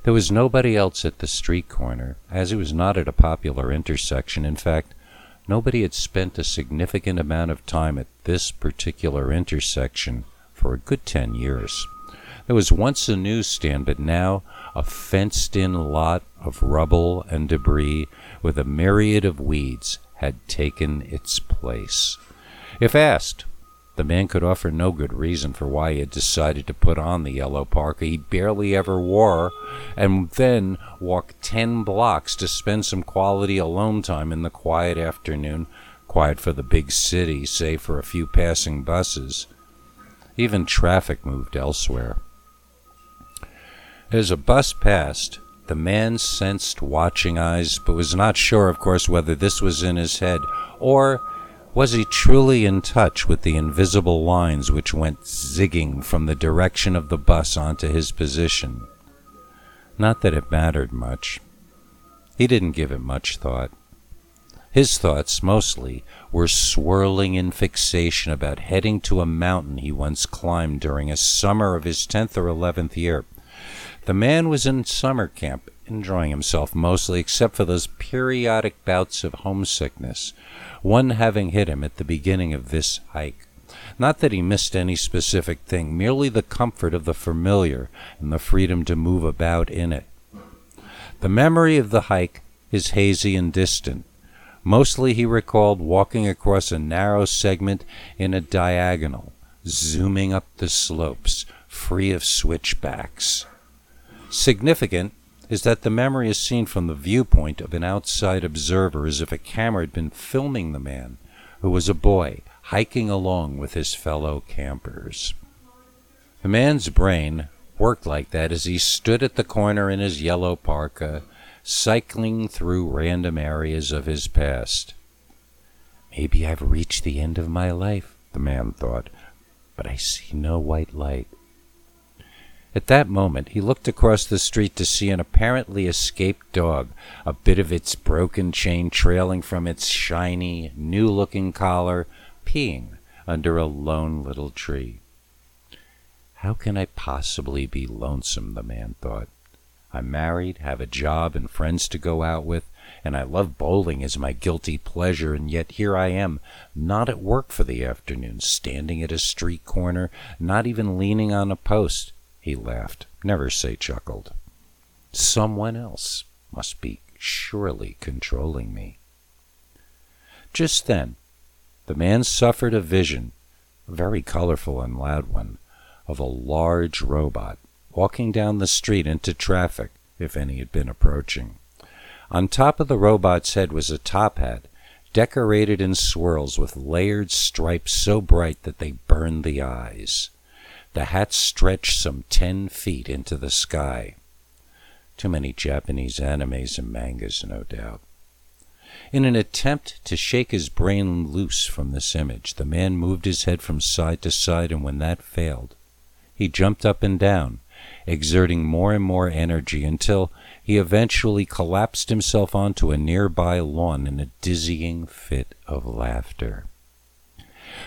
[SPEAKER 1] There was nobody else at the street corner, as it was not at a popular intersection. In fact, nobody had spent a significant amount of time at this particular intersection for a good ten years. There was once a newsstand, but now a fenced in lot of rubble and debris with a myriad of weeds had taken its place. If asked, the man could offer no good reason for why he had decided to put on the yellow parka he barely ever wore and then walk ten blocks to spend some quality alone time in the quiet afternoon, quiet for the big city, save for a few passing buses. Even traffic moved elsewhere. As a bus passed, the man sensed watching eyes, but was not sure, of course, whether this was in his head or was he truly in touch with the invisible lines which went zigging from the direction of the bus onto his position? Not that it mattered much. He didn't give it much thought. His thoughts, mostly, were swirling in fixation about heading to a mountain he once climbed during a summer of his tenth or eleventh year. The man was in summer camp, enjoying himself mostly, except for those periodic bouts of homesickness, one having hit him at the beginning of this hike. Not that he missed any specific thing, merely the comfort of the familiar and the freedom to move about in it. The memory of the hike is hazy and distant. Mostly he recalled walking across a narrow segment in a diagonal, zooming up the slopes, free of switchbacks. Significant is that the memory is seen from the viewpoint of an outside observer as if a camera had been filming the man, who was a boy hiking along with his fellow campers. The man's brain worked like that as he stood at the corner in his yellow parka, cycling through random areas of his past. Maybe I've reached the end of my life, the man thought, but I see no white light. At that moment, he looked across the street to see an apparently escaped dog, a bit of its broken chain trailing from its shiny, new looking collar, peeing under a lone little tree. How can I possibly be lonesome? the man thought. I'm married, have a job, and friends to go out with, and I love bowling as my guilty pleasure, and yet here I am, not at work for the afternoon, standing at a street corner, not even leaning on a post he laughed. Never say chuckled. Someone else must be surely controlling me. Just then, the man suffered a vision, a very colorful and loud one, of a large robot walking down the street into traffic, if any had been approaching. On top of the robot's head was a top hat, decorated in swirls with layered stripes so bright that they burned the eyes. The hat stretched some ten feet into the sky. Too many Japanese animes and mangas, no doubt. In an attempt to shake his brain loose from this image, the man moved his head from side to side, and when that failed, he jumped up and down, exerting more and more energy until he eventually collapsed himself onto a nearby lawn in a dizzying fit of laughter.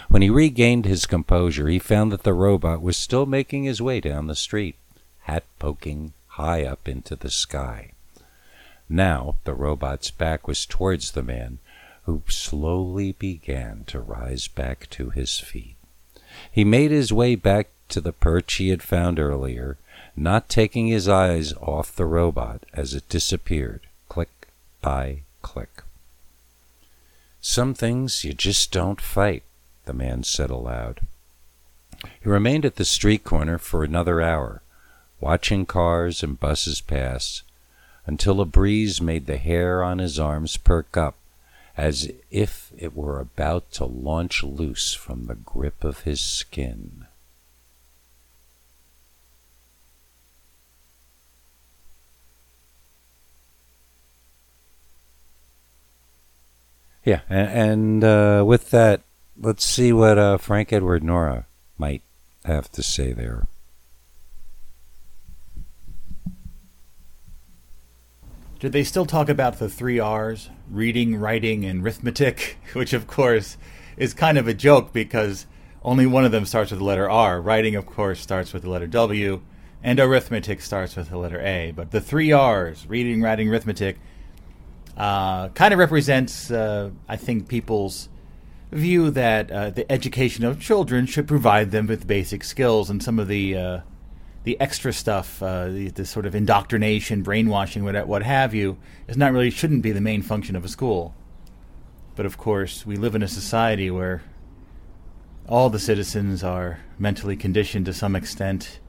[SPEAKER 1] When he regained his composure, he found that the robot was still making his way down the street, hat poking high up into the sky. Now the robot's back was towards the man, who slowly began to rise back to his feet. He made his way back to the perch he had found earlier, not taking his eyes off the robot as it disappeared, click by click. Some things you just don't fight the man said aloud. He remained at the street corner for another hour, watching cars and buses pass, until a breeze made the hair on his arms perk up, as if it were about to launch loose from the grip of his skin. Yeah, and, uh, with that, let's see what uh, Frank Edward Nora might have to say there.
[SPEAKER 7] Did they still talk about the three R's reading, writing, and arithmetic? [LAUGHS] Which, of course, is kind of a joke because only one of them starts with the letter R. Writing, of course, starts with the letter W, and arithmetic starts with the letter A. But the three R's, reading, writing, arithmetic, uh, kind of represents, uh, I think, people's view that uh, the education of children should provide them with basic skills and some of the uh, the extra stuff, uh, the, the, sort of indoctrination, brainwashing, what, what have you, is not really shouldn't be the main function of a school. But of course, we live in a society where all the citizens are mentally conditioned to some extent,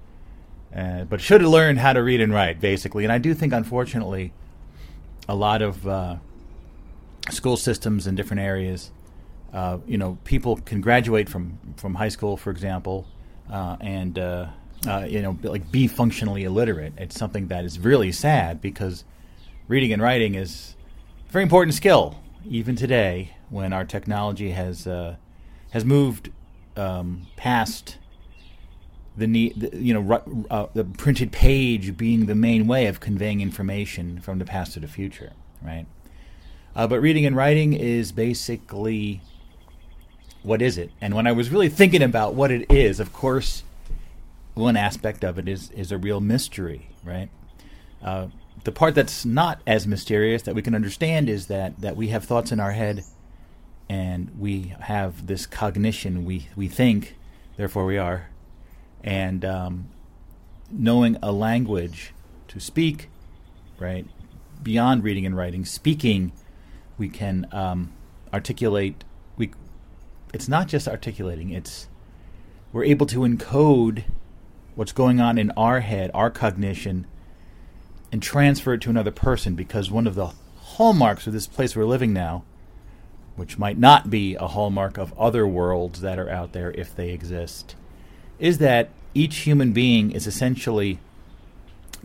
[SPEAKER 7] uh, but should learn how to read and write, basically. And I do think, unfortunately, a lot of uh, school systems in different areas, uh, you know, people can graduate from, from high school, for example, uh, and uh, uh, you know, like be functionally illiterate. It's something that is really sad because reading and writing is a very important skill, even today when our technology has has moved um, past the need, you know, uh, the printed page being the main way of conveying information from the past to the future, right? Uh, but reading and writing is basically what is it? And when I was really thinking about what it is, of course, one aspect of it is is a real mystery, right? Uh, the part that's not as mysterious that we can understand is that that we have thoughts in our head and we have this cognition. We we think, therefore we are, and um, knowing a language to speak, right, beyond reading and writing, speaking, we can um, articulate. It's not just articulating; it's we're able to encode what's going on in our head, our cognition, and transfer it to another person. Because one of the hallmarks of this place we're living now which might not be a hallmark of other worlds that are out there if they exist, is that each human being is essentially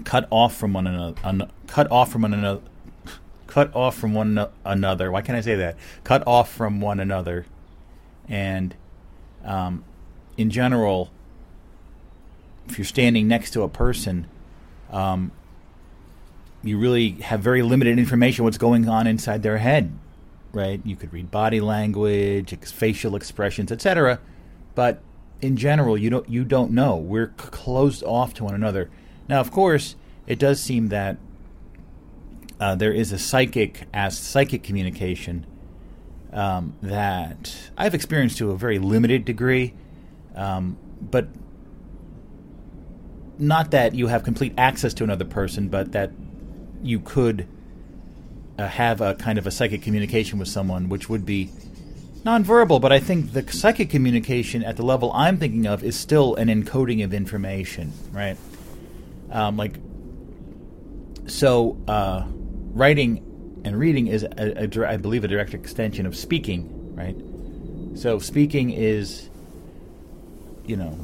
[SPEAKER 7] cut off from one another, un, cut off from one another, [LAUGHS] cut off from one another. Why can't I say that? Cut off from one another, and um, in general, if you're standing next to a person, um, you really have very limited information what's going on inside their head right? You could read body language, ex- facial expressions, etc. But in general, you don't you don't know. We're c- closed off to one another. Now, of course, it does seem that uh, there is a psychic as psychic communication um, that I've experienced to a very limited degree, um, but not that you have complete access to another person, but that you could uh, have a kind of a psychic communication with someone, which would be nonverbal. But I think the psychic communication at the level I'm thinking of is still an encoding of information, right? Um, like, so uh, writing and reading is, a, a, I believe, a direct extension of speaking, right? So speaking is, you know,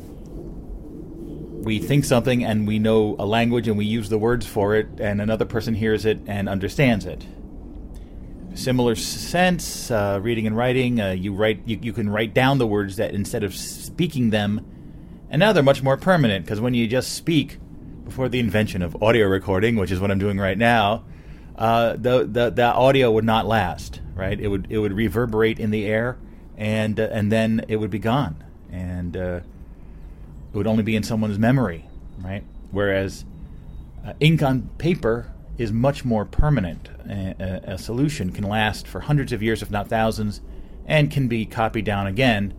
[SPEAKER 7] we think something and we know a language and we use the words for it, and another person hears it and understands it similar sense, uh, reading and writing. Uh, you write, you, you can write down the words that instead of speaking them, and now they're much more permanent because when you just speak, before the invention of audio recording, which is what I'm doing right now, uh, the, the the audio would not last. Right? It would it would reverberate in the air, and uh, and then it would be gone, and uh, it would only be in someone's memory. Right? Whereas uh, ink on paper is much more permanent. A, a, solution can last for hundreds of years, if not thousands, and can be copied down again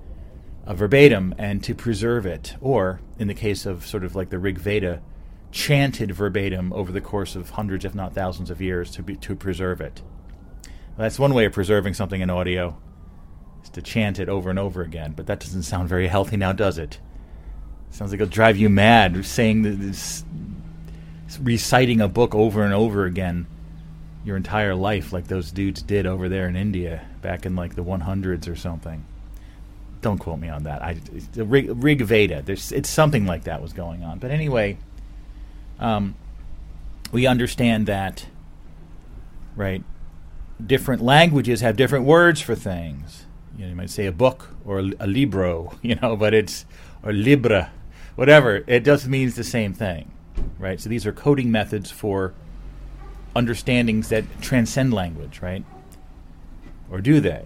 [SPEAKER 7] uh, verbatim and to preserve it. Or, in the case of sort of like the Rig Veda, chanted verbatim over the course of hundreds, if not thousands of years to, be, to preserve it. Well, that's one way of preserving something in audio, is to chant it over and over again. But that doesn't sound very healthy now, does it? Sounds like it'll drive you mad saying this reciting a book over and over again your entire life, like those dudes did over there in India back in like the 100s or something. Don't quote me on that. I Rig, Rig Veda. There's it's something like that was going on. But anyway, um, we understand that, right? Different languages have different words for things. You, know, you might say a book or a, a libro, [LAUGHS] you know, but it's or libra, whatever. It just means the same thing right? So these are coding methods for understandings that transcend language, right? Or do they?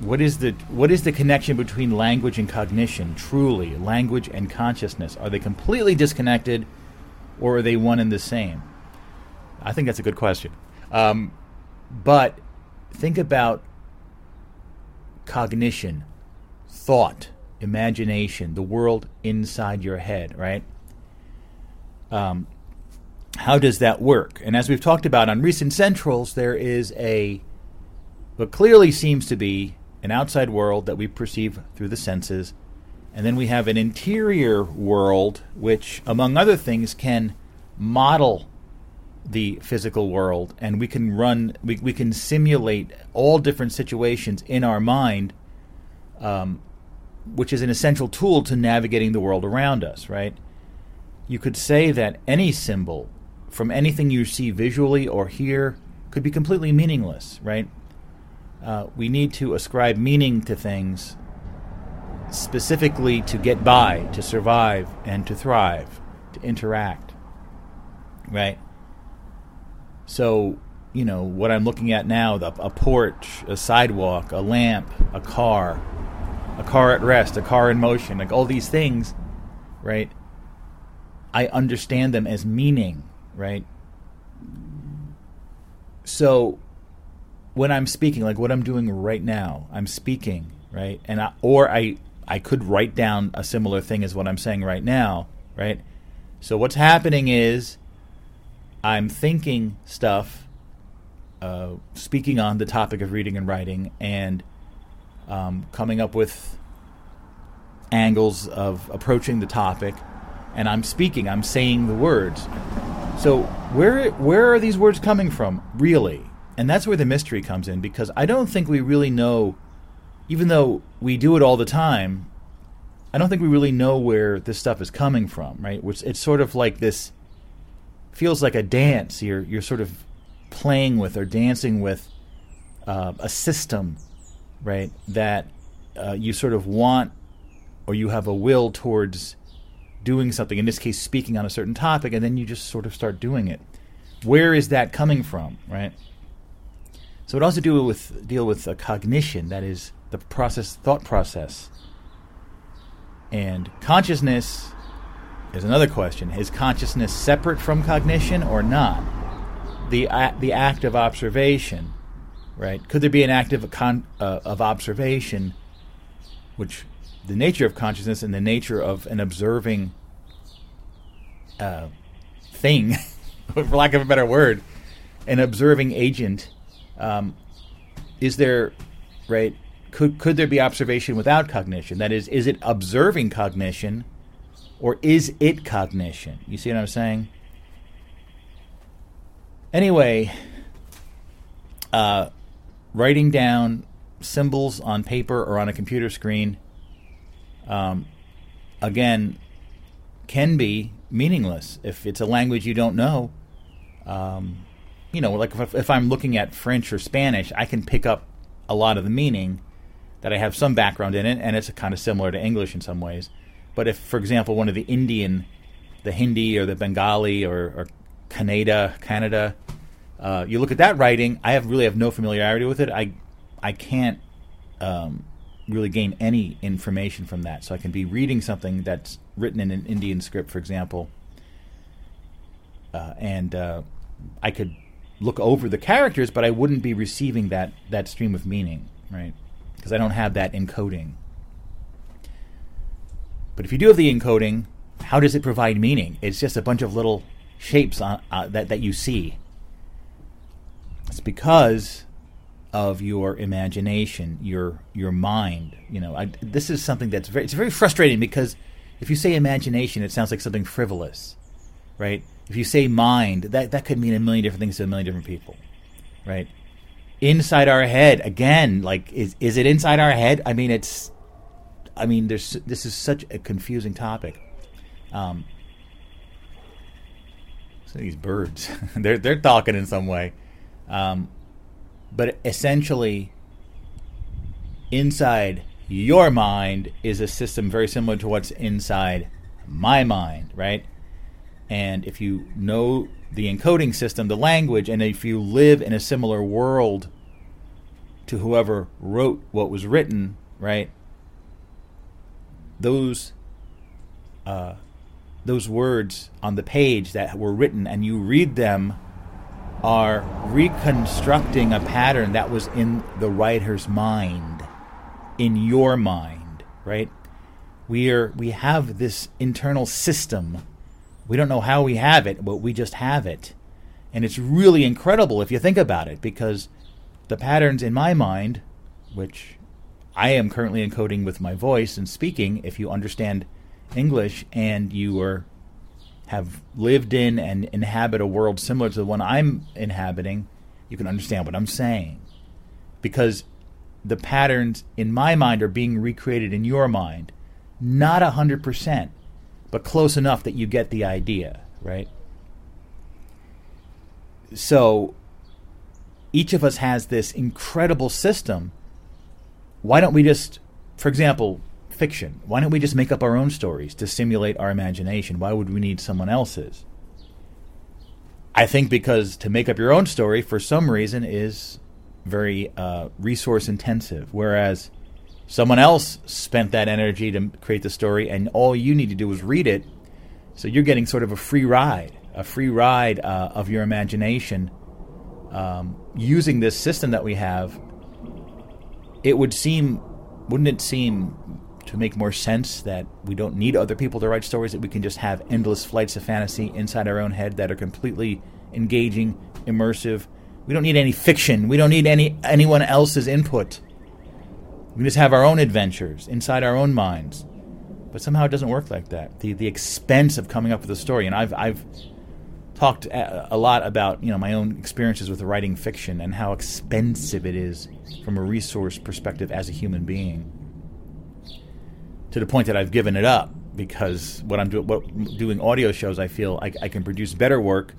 [SPEAKER 7] what is the what is the connection between language and cognition? Truly, language and consciousness are they completely disconnected, or are they one and the same? I think that's a good question. Um, but think about cognition, thought, imagination, the world inside your head, right? Um, how does that work? And as we've talked about on recent centrals, there is a what clearly seems to be an outside world that we perceive through the senses, and then we have an interior world which, among other things, can model the physical world. And we can run we, we can simulate all different situations in our mind um, which is an essential tool to navigating the world around us right? You could say that any symbol from anything you see visually or hear could be completely meaningless right? Uh, we need to ascribe meaning to things specifically to get by to survive and to thrive to interact right so, you know, what I'm looking at now the, a porch, a sidewalk, a lamp, a car, a car at rest, a car in motion, like all these things, right? I understand them as meaning, right? So, when I'm speaking, like what I'm doing right now, I'm speaking, right? And I, or I I could write down a similar thing as what I'm saying right now, right? So what's happening is I'm thinking stuff, uh, speaking on the topic of reading and writing, and um, coming up with angles of approaching the topic. And I'm speaking. I'm saying the words. So where where are these words coming from, really? And that's where the mystery comes in because I don't think we really know, even though we do it all the time. I don't think we really know where this stuff is coming from, right? Which it's sort of like this feels like a dance. You're you're sort of playing with or dancing with uh, a system, right? That uh, you sort of want or you have a will towards doing something. In this case, speaking on a certain topic, and then you just sort of start doing it. Where is that coming from, right? So it also deal with deal with a cognition, that is the process, thought process, and consciousness Here's another question: Is consciousness separate from cognition or not? The uh, the act of observation, right? Could there be an act of con- uh, of observation, which the nature of consciousness and the nature of an observing uh, thing, [LAUGHS] for lack of a better word, an observing agent. Um, is there, right? Could could there be observation without cognition? That is, is it observing cognition? Or is it cognition? You see what I'm saying? Anyway, uh, writing down symbols on paper or on a computer screen, um, again, can be meaningless if it's a language you don't know. Um, you know, like if, if I'm looking at French or Spanish, I can pick up a lot of the meaning that I have some background in it, and it's kind of similar to English in some ways. But if, for example, one of the Indian, the Hindi or the Bengali or, or Kannada, Kannada, uh, you look at that writing, I have really have no familiarity with it. I, I can't um, really gain any information from that. So I can be reading something that's written in an Indian script, for example, uh, and uh, I could look over the characters, but I wouldn't be receiving that that stream of meaning, right? Because I don't have that encoding. But if you do have the encoding, how does it provide meaning? It's just a bunch of little shapes on, uh, that that you see. It's because of your imagination, your your mind. You know, I, this is something that's very it's very frustrating because if you say imagination, it sounds like something frivolous, right? If you say mind, that that could mean a million different things to a million different people, right? Inside our head, again, like is is it inside our head? I mean, it's I mean, there's this is such a confusing topic. Um, so these birds, [LAUGHS] they're they're talking in some way, um, but essentially, inside your mind is a system very similar to what's inside my mind, right? And if you know the encoding system, the language, and if you live in a similar world to whoever wrote what was written, right? Those uh, those words on the page that were written and you read them are reconstructing a pattern that was in the writer's mind, in your mind, right? We are we have this internal system. We don't know how we have it, but we just have it. And it's really incredible if you think about it, because the patterns in my mind, which I am currently encoding with my voice and speaking, if you understand English and you are have lived in and inhabit a world similar to the one I'm inhabiting, you can understand what I'm saying. Because the patterns in my mind are being recreated in your mind. Not a hundred percent, but close enough that you get the idea, right? So each of us has this incredible system. Why don't we just, for example, fiction. Why don't we just make up our own stories to stimulate our imagination? Why would we need someone else's? I think because to make up your own story for some reason is very uh, resource intensive, whereas someone else spent that energy to create the story, and all you need to do is read it. So you're getting sort of a free ride, a free ride uh, of your imagination um, using this system that we have. It would seem, wouldn't it seem to make more sense that we don't need other people to write stories, that we can just have endless flights of fantasy inside our own head that are completely engaging, immersive. We don't need any fiction. We don't need any anyone else's input. We just have our own adventures inside our own minds. But somehow it doesn't work like that. The the expense of coming up with a story, and I've I've talked uh, a lot about you know my own experiences with writing fiction and how expensive it is from a resource perspective as a human being to the point that I've given it up because what I'm doing, doing audio shows, I feel I, I, can produce better work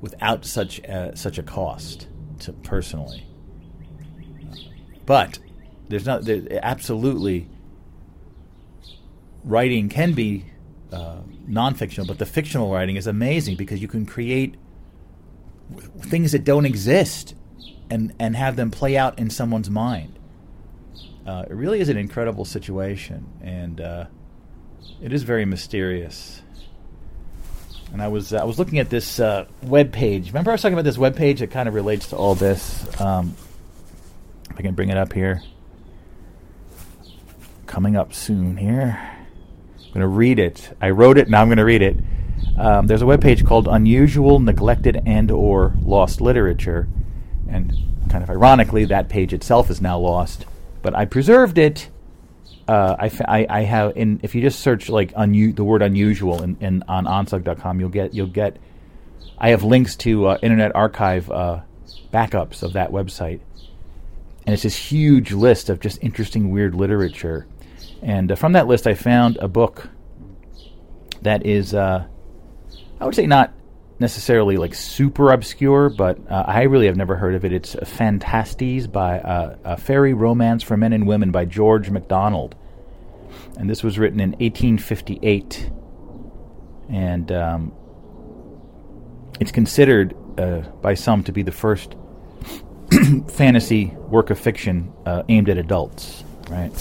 [SPEAKER 7] without such a, such a cost to personally. But there's not there, absolutely writing can be uh, non-fictional, but the fictional writing is amazing because you can create things that don't exist and and have them play out in someone's mind uh, it really is an incredible situation, and uh, it is very mysterious. And I was uh, I was looking at this uh, web page. Remember, I was talking about this web page that kind of relates to all this. Um, if I can bring it up here, coming up soon here. I'm going to read it. I wrote it. Now I'm going to read it. Um, there's a web page called "Unusual, Neglected, and or Lost Literature," and kind of ironically, that page itself is now lost but I preserved it. Uh, I, have in if you just search like unu- the word unusual in, in on onsug.com you'll get you'll get I have links to uh, Internet Archive uh, backups of that website, and it's this huge list of just interesting weird literature. And uh, from that list, I found a book that is uh, I would say not necessarily like super obscure, but uh, I really have never heard of it. It's Phantastes by uh, a Fairy Romance for Men and Women by George MacDonald, and this was written in 1858, and um, it's considered uh, by some to be the first [CLEARS THROAT] fantasy work of fiction uh, aimed at adults. Right?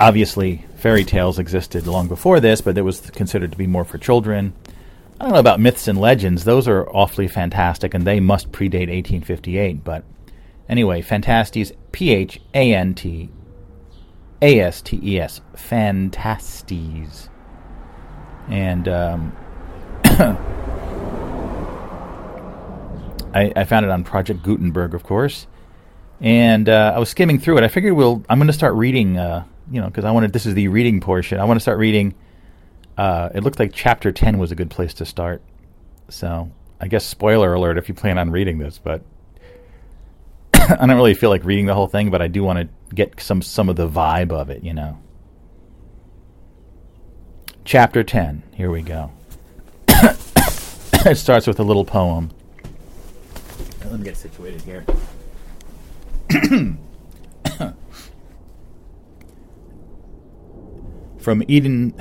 [SPEAKER 7] Obviously, fairy tales existed long before this, but it was considered to be more for children I don't know about myths and legends. Those are awfully fantastic, and they must predate 1858. But anyway, Phantastes, P H A N T A S T E S, Phantastes. And um, [COUGHS] I, I, found it on Project Gutenberg, of course. And uh, I was skimming through it. I figured we'll. I'm going to start reading. Uh, you know, because I wanted. This is the reading portion. I want to start reading uh, it looked like chapter 10 was a good place to start. So, I guess spoiler alert if you plan on reading this, but [COUGHS] I don't really feel like reading the whole thing, but I do want to get some some of the vibe of it, you know. Chapter 10. Here we go. [COUGHS] it starts with a little poem. Let me get situated here. [COUGHS] From Eden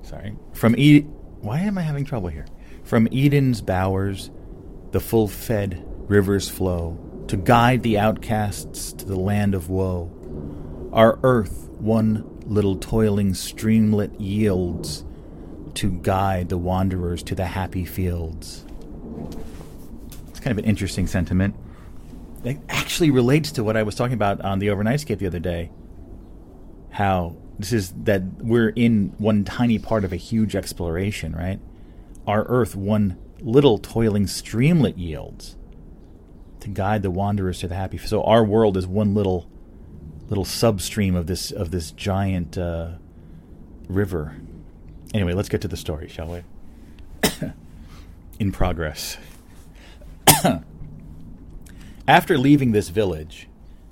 [SPEAKER 7] sorry. From E. Why am I having trouble here? From Eden's bowers, the full-fed rivers flow to guide the outcasts to the land of woe. Our earth, one little toiling streamlet, yields to guide the wanderers to the happy fields. It's kind of an interesting sentiment. It actually relates to what I was talking about on the Overnightscape the other day. How this is that we're in one tiny part of a huge exploration, right? Our Earth, one little toiling streamlet yields to guide the wanderers to the happy. So our world is one little little substream of this of this giant uh, river. Anyway, let's get to the story, shall we? [COUGHS] in progress. [COUGHS] After leaving this village,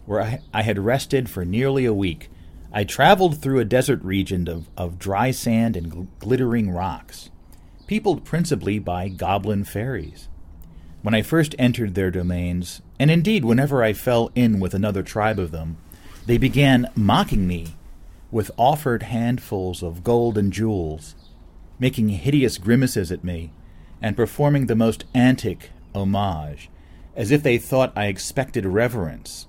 [SPEAKER 7] where I, I, had rested for nearly a week, I traveled through a desert region of, of dry sand and gl- glittering rocks, peopled principally by goblin fairies. When I first entered their domains, and indeed whenever I fell in with another tribe of them, they began mocking me with offered handfuls of gold and jewels, making hideous grimaces at me, and performing the most antic homage as if they thought I expected reverence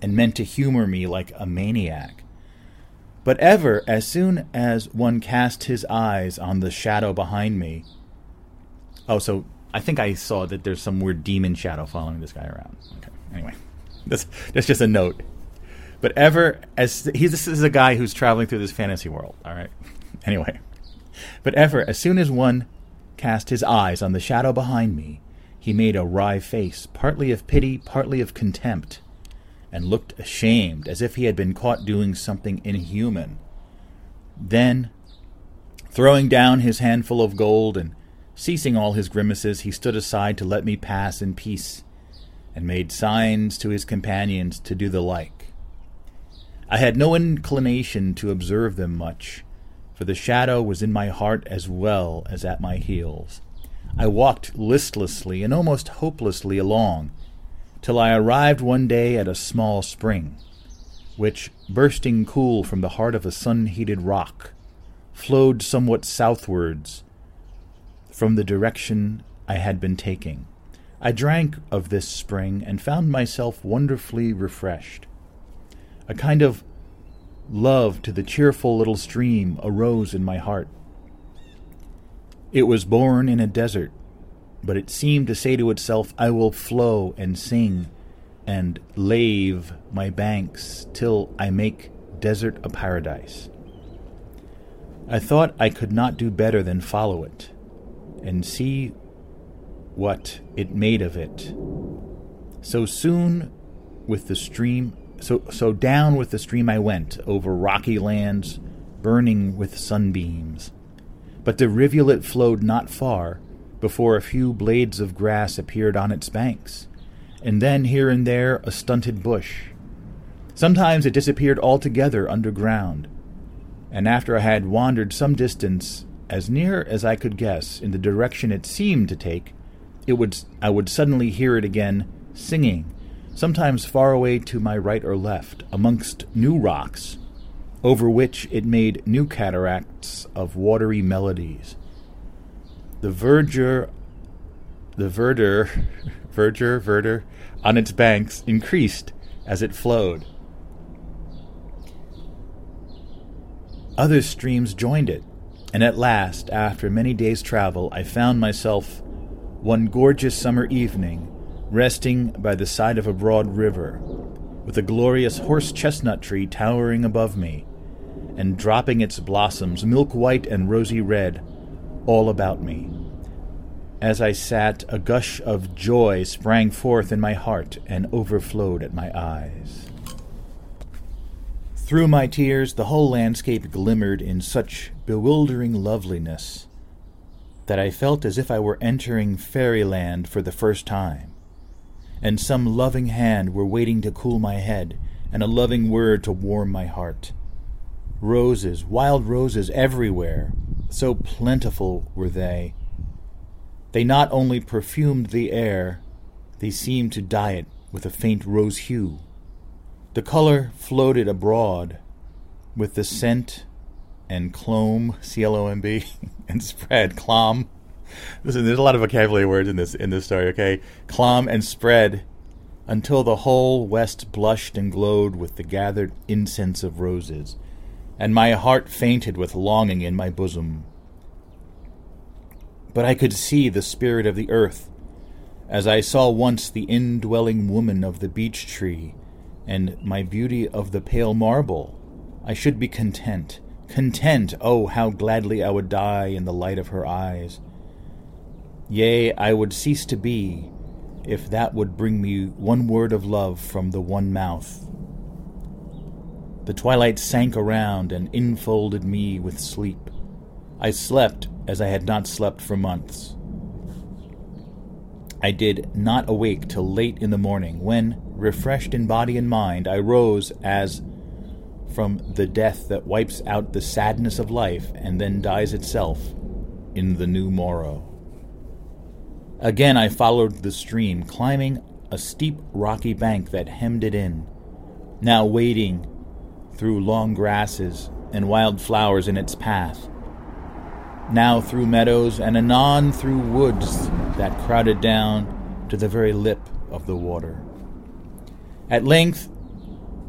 [SPEAKER 7] and meant to humor me like a maniac. But ever, as soon as one cast his eyes on the shadow behind me. Oh, so I think I saw that there's some weird demon shadow following this guy around. Okay. Anyway, [LAUGHS] that's that's just a note. But ever as he's this is a guy who's traveling through this fantasy world. All right. [LAUGHS] Anyway, but ever as soon as one cast his eyes on the shadow behind me, he made a wry face, partly of pity, partly of contempt, and looked ashamed, as if he had been caught doing something inhuman. Then, throwing down his handful of gold and ceasing all his grimaces, he stood aside to let me pass in peace, and made signs to his companions to do the like. I had no inclination to observe them much, for the shadow was in my heart as well as at my heels. I walked listlessly and almost hopelessly along, till I arrived one day at a small spring, which, bursting cool from the heart of a sun heated rock, flowed somewhat southwards from the direction I had been taking. I drank of this spring and found myself wonderfully refreshed. A kind of love to the cheerful little stream arose in my heart. It was born in a desert, but it seemed to say to itself, I will flow and sing and lave my banks till I make desert a paradise. I thought I could not do better than follow it and see what it made of it. So soon with the stream so so down with the stream I went over rocky lands burning with sunbeams. But the rivulet flowed not far before a few blades of grass appeared on its banks, and then here and there a stunted bush. Sometimes it disappeared altogether underground, and after I had wandered some distance, as near as I could guess, in the direction it seemed to take, it would I would suddenly hear it again singing, sometimes far away to my right or left, amongst new rocks, over which it made new cataracts of watery melodies. The verdure, the verdure, [LAUGHS] verdure, verdure on its banks increased as it flowed. Other streams joined it, and at last, after many days' travel, I found myself one gorgeous summer evening resting by the side of a broad river, with a glorious horse chestnut tree towering above me and dropping its blossoms, milk white and rosy red, all about me. As I sat, a gush of joy sprang forth in my heart and overflowed at my eyes. Through my tears, the whole landscape glimmered in such bewildering loveliness that I felt as if I were entering fairyland for the first time, and some loving hand were waiting to cool my head and a loving word to warm my heart. Roses, wild roses everywhere, so plentiful were they. They not only perfumed the air, they seemed to dye it with a faint rose hue. The color floated abroad with the scent and clomb, C L O M B, [LAUGHS] and spread, clom. Listen, there's a lot of vocabulary words in this in this story, okay? Clom and spread until the whole west blushed and glowed with the gathered incense of roses, and my heart fainted with longing in my bosom. But I could see the spirit of the earth, as I saw once the indwelling woman of the beech tree, and my beauty of the pale marble. I should be content. Content, oh, how gladly I would die in the light of her eyes. Yea, I would cease to be, if that would bring me one word of love from the one mouth. The twilight sank around and enfolded me with sleep. I slept as I had not slept for months. I did not awake till late in the morning, when, refreshed in body and mind, I rose as from the death that wipes out the sadness of life and then dies itself in the new morrow. Again I followed the stream, climbing a steep rocky bank that hemmed it in, now wading through long grasses and wild flowers in its path, now through meadows and anon through woods that crowded down to the very lip of the water. At length,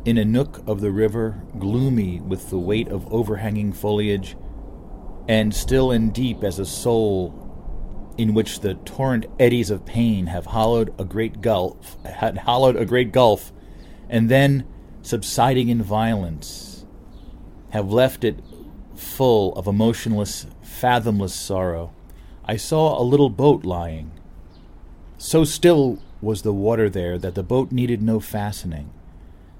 [SPEAKER 7] in a nook of the river, gloomy with the weight of overhanging foliage, and still and deep as a soul in which the torrent eddies of pain have hollowed a great gulf, had hollowed a great gulf, and then, subsiding in violence, have left it full of emotionless, fathomless sorrow. I saw a little boat lying. So still was the water there that the boat needed no fastening.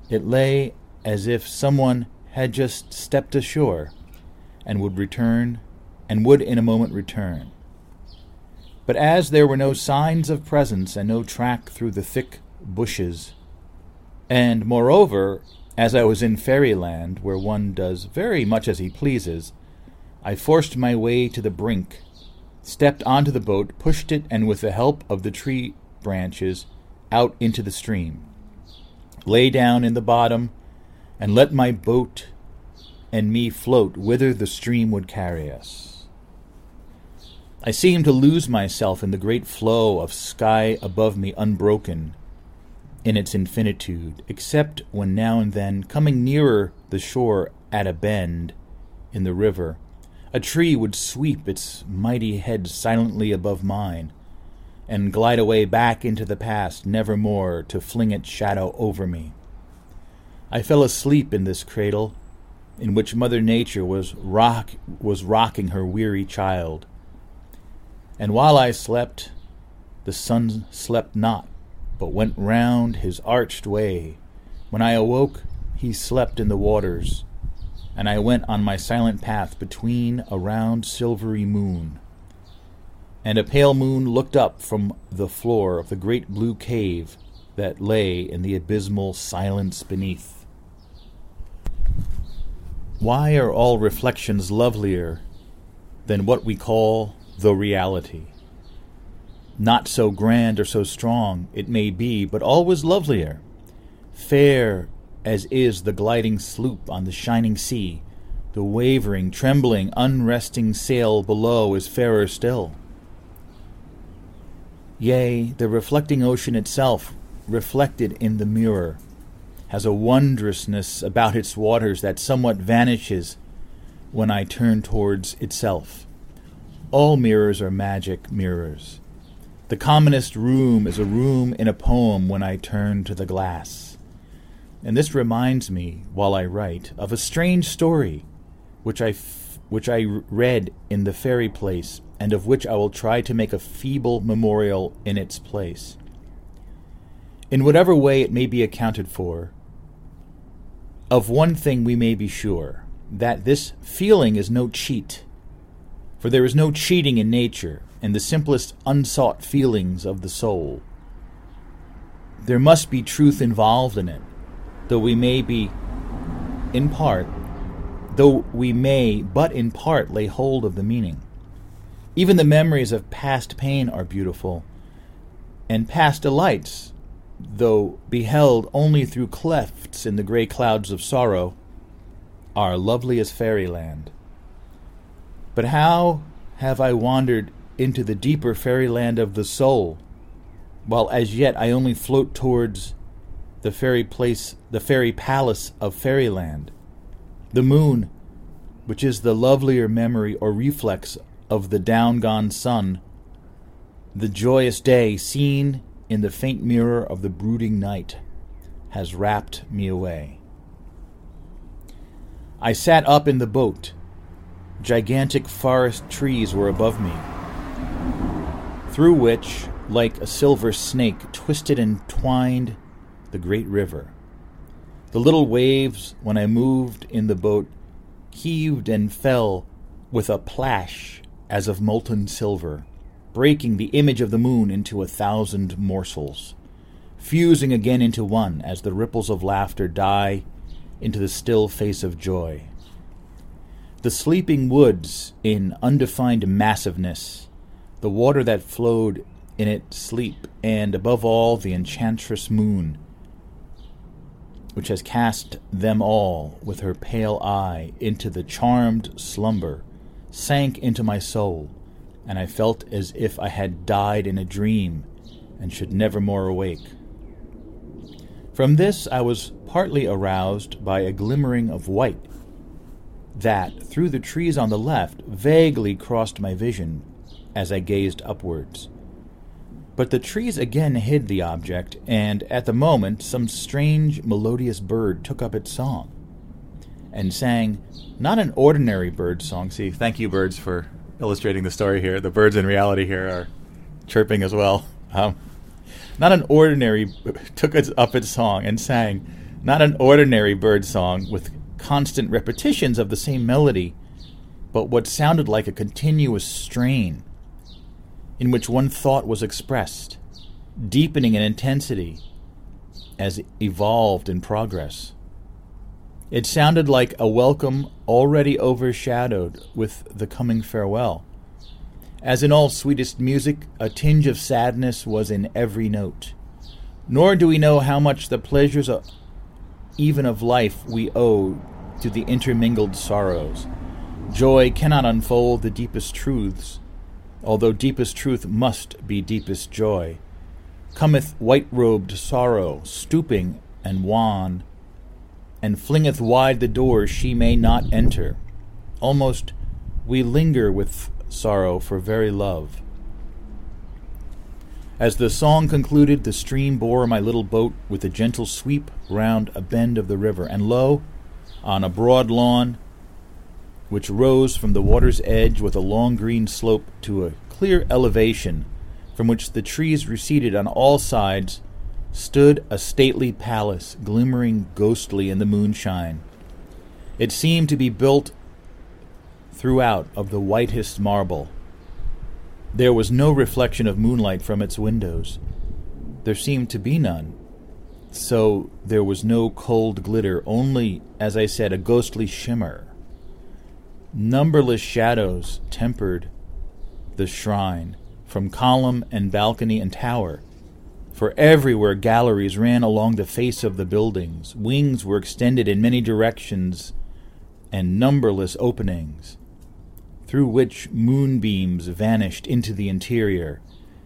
[SPEAKER 7] It lay as if someone had just stepped ashore and would return, and would in a moment return. But as there were no signs of presence and no track through the thick bushes, and moreover, as I was in fairyland, where one does very much as he pleases, I forced my way to the brink, stepped onto the boat, pushed it, and with the help of the tree branches, out into the stream, lay down in the bottom, and let my boat and me float whither the stream would carry us. I seemed to lose myself in the great flow of sky above me unbroken in its infinitude, except when now and then, coming nearer the shore at a bend in the river, a tree would sweep its mighty head silently above mine, and glide away back into the past, never more to fling its shadow over me. I fell asleep in this cradle, in which Mother Nature was rock was rocking her weary child and while I slept, the sun slept not, but went round his arched way. When I awoke, he slept in the waters, and I went on my silent path between a round silvery moon. And a pale moon looked up from the floor of the great blue cave that lay in the abysmal silence beneath. Why are all reflections lovelier than what we call the reality. Not so grand or so strong, it may be, but always lovelier. Fair as is the gliding sloop on the shining sea, the wavering, trembling, unresting sail below is fairer still. Yea, the reflecting ocean itself, reflected in the mirror, has a wondrousness about its waters that somewhat vanishes when I turn towards itself. All mirrors are magic mirrors. The commonest room is a room in a poem when I turn to the glass. And this reminds me, while I write, of a strange story which I, f- which I read in the fairy place, and of which I will try to make a feeble memorial in its place. In whatever way it may be accounted for, of one thing we may be sure that this feeling is no cheat for there is no cheating in nature and the simplest unsought feelings of the soul. There must be truth involved in it, though we may be, in part, though we may but in part lay hold of the meaning. Even the memories of past pain are beautiful, and past delights, though beheld only through clefts in the grey clouds of sorrow, are lovely as fairyland. But how have I wandered into the deeper fairyland of the soul, while as yet I only float towards the fairy place, the fairy palace of fairyland. The moon, which is the lovelier memory or reflex of the down gone sun, the joyous day seen in the faint mirror of the brooding night, has wrapped me away. I sat up in the boat. Gigantic forest trees were above me, through which, like a silver snake, twisted and twined the great river. The little waves, when I moved in the boat, heaved and fell with a plash as of molten silver, breaking the image of the moon into a thousand morsels, fusing again into one as the ripples of laughter die into the still face of joy. The sleeping woods in undefined massiveness, the water that flowed in its sleep, and above all the enchantress moon, which has cast them all with her pale eye into the charmed slumber, sank into my soul, and I felt as if I had died in a dream and should never more awake. From this I was partly aroused by a glimmering of white that, through the trees on the left, vaguely crossed my vision as I gazed upwards. But the trees again hid the object, and at the moment some strange melodious bird took up its song and sang not an ordinary bird song. See, thank you, birds, for illustrating the story here. The birds in reality here are chirping as well. Um, not an ordinary took up its song and sang not an ordinary bird song with constant repetitions of the same melody, but what sounded like a continuous strain in which one thought was expressed, deepening in intensity as it evolved in progress. It sounded like a welcome already overshadowed with the coming farewell. As in all sweetest music, a tinge of sadness was in every note. Nor do we know how much the pleasures of, even of life we owe to the intermingled sorrows. Joy cannot unfold the deepest truths, although deepest truth must be deepest joy. Cometh white robed sorrow, stooping and wan, and flingeth wide the doors she may not enter. Almost we linger with sorrow for very love. As the song concluded, the stream bore my little boat with a gentle sweep round a bend of the river, and lo, on a broad lawn, which rose from the water's edge with a long green slope to a clear elevation from which the trees receded on all sides, stood a stately palace glimmering ghostly in the moonshine. It seemed to be built throughout of the whitest marble. There was no reflection of moonlight from its windows. There seemed to be none. So there was no cold glitter, only, as I said, a ghostly shimmer. Numberless shadows tempered the shrine, from column and balcony and tower. For everywhere galleries ran along the face of the buildings, wings were extended in many directions, and numberless openings, through which moonbeams vanished into the interior,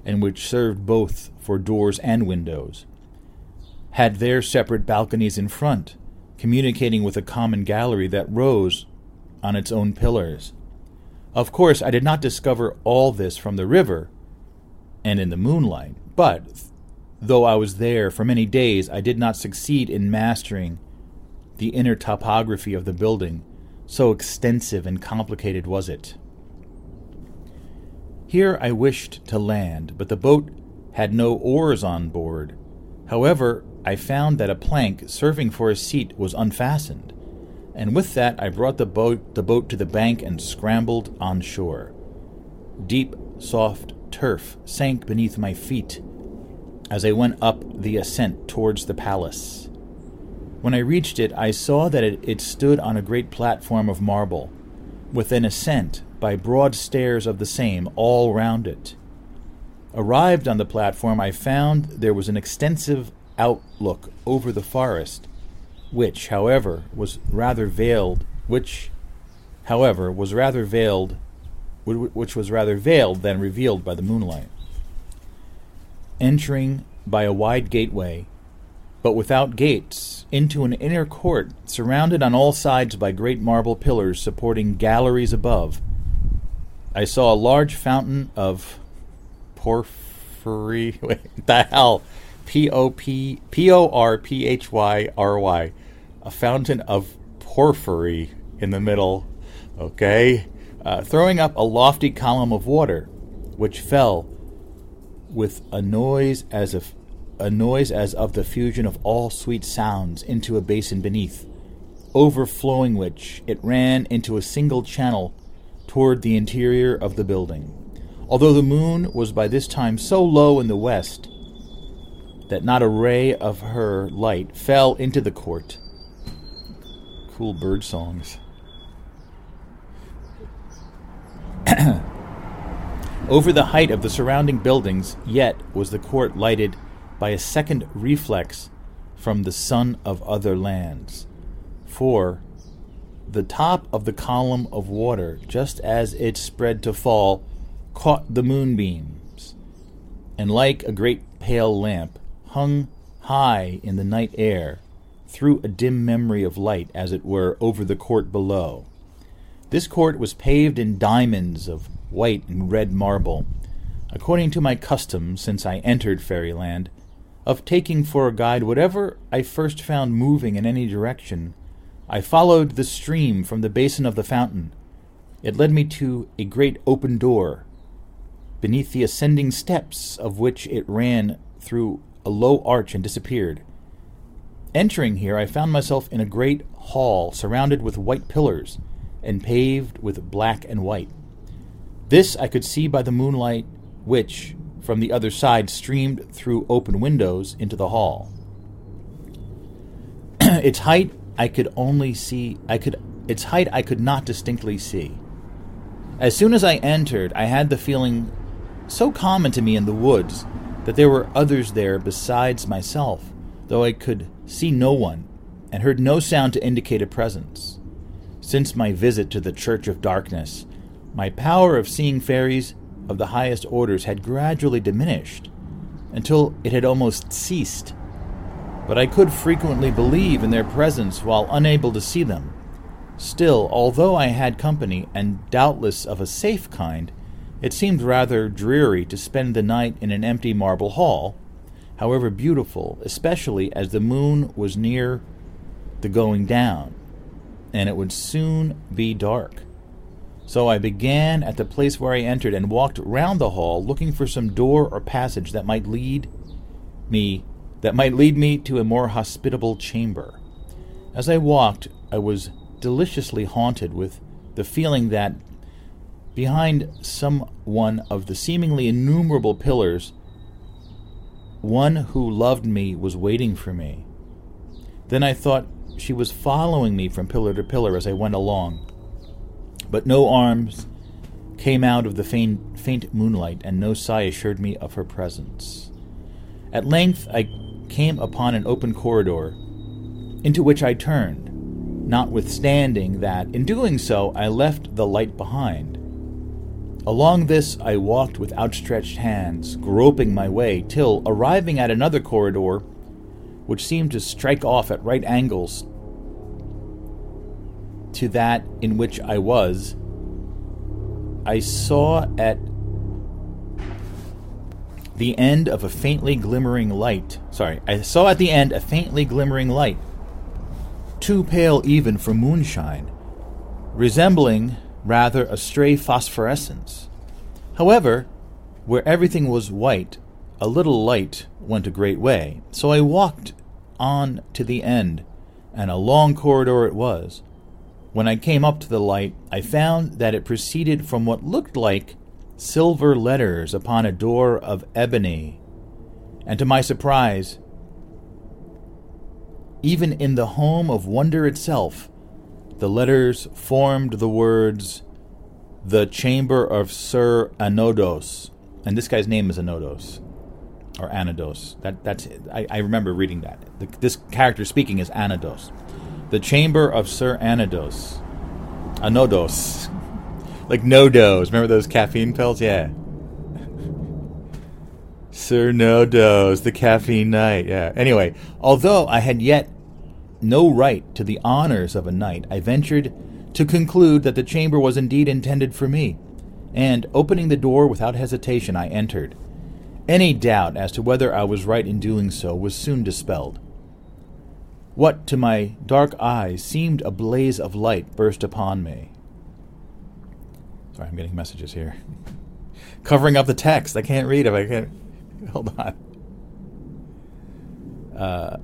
[SPEAKER 7] and which served both for doors and windows, had their separate balconies in front, communicating with a common gallery that rose on its own pillars. Of course, I did not discover all this from the river and in the moonlight, but though I was there for many days, I did not succeed in mastering the inner topography of the building, so extensive and complicated was it. Here I wished to land, but the boat had no oars on board. However, I found that a plank serving for a seat was unfastened and with that I brought the boat, the boat to the bank and scrambled on shore. Deep, soft turf sank beneath my feet as I went up the ascent towards the palace. When I reached it, I saw that it, it stood on a great platform of marble, with an ascent by broad stairs of the same all round it. Arrived on the platform, I found there was an extensive outlook over the forest which, however, was rather veiled, which, however, was rather veiled, which was rather veiled than revealed by the moonlight. entering by a wide gateway, but without gates, into an inner court surrounded on all sides by great marble pillars supporting galleries above. I saw a large fountain of porphyry. [LAUGHS] Wait, the hell? P O P P O R P H Y R Y. A fountain of porphyry in the middle. Okay? Uh, throwing up a lofty column of water, which fell with a noise as of a noise as of the fusion of all sweet sounds into a basin beneath, overflowing which it ran into a single channel toward the interior of the building. Although the moon was by this time so low in the west that not a ray of her light fell into the court. Cool bird songs. [CLEARS THROAT] Over the height of the surrounding buildings, yet was the court lighted by a second reflex from the sun of other lands. For the top of the column of water, just as it spread to fall, caught the moonbeams, and like a great pale lamp, hung high in the night air, threw a dim memory of light, as it were, over the court below. This court was paved in diamonds of white and red marble, according to my custom since I entered Fairyland, of taking for a guide whatever I first found moving in any direction. I followed the stream from the basin of the fountain. It led me to a great open door, beneath the ascending steps of which it ran through a low arch and disappeared. Entering here, I found myself in a great hall surrounded with white pillars and paved with black and white. This I could see by the moonlight which, from the other side, streamed through open windows into the hall. [CLEARS THROAT] its height I could only see I could its height I could not distinctly see. As soon as I entered, I had the feeling so common to me in the woods that there were others there besides myself, though I could see no one and heard no sound to indicate a presence. Since my visit to the Church of Darkness, my power of seeing fairies of the highest orders had gradually diminished until it had almost ceased. But I could frequently believe in their presence while unable to see them. Still, although I had company, and doubtless of a safe kind, it seemed rather dreary to spend the night in an empty marble hall, however beautiful, especially as the moon was near the going down, and it would soon be dark. So I began at the place where I entered and walked round the hall looking for some door or passage that might lead me that might lead me to a more hospitable chamber. As I walked, I was deliciously haunted with the feeling that behind some one of the seemingly innumerable pillars one who loved me was waiting for me. Then I thought she was following me from pillar to pillar as I went along but no arms came out of the faint, faint moonlight, and no sigh assured me of her presence. At length I came upon an open corridor, into which I turned, notwithstanding that, in doing so, I left the light behind. Along this I walked with outstretched hands, groping my way, till, arriving at another corridor, which seemed to strike off at right angles to that in which I was, I saw at the end of a faintly glimmering light. Sorry, I saw at the end a faintly glimmering light, too pale even for moonshine, resembling rather a stray phosphorescence. However, where everything was white, a little light went a great way, so I walked on to the end, and a long corridor it was, when I came up to the light, I found that it proceeded from what looked like silver letters upon a door of ebony. And to my surprise, even in the home of wonder itself, the letters formed the words, The Chamber of Sir Anodos. And this guy's name is Anodos. Or Anodos. That, that's I, I remember reading that. The, this character speaking is Anodos. The chamber of Sir Anodos. Anodos. [LAUGHS] Like NoDoz. Remember those caffeine pills? Yeah. [LAUGHS] Sir NoDoz, the caffeine knight. Yeah. Anyway, although I had yet no right to the honors of a knight, I ventured to conclude that the chamber was indeed intended for me, and opening the door without hesitation, I entered. Any doubt as to whether I was right in doing so was soon dispelled. What to my dark eyes seemed a blaze of light burst upon me. Sorry, I'm getting messages here. [LAUGHS] Covering up the text. I can't read if I can't. [LAUGHS] Hold on. Uh,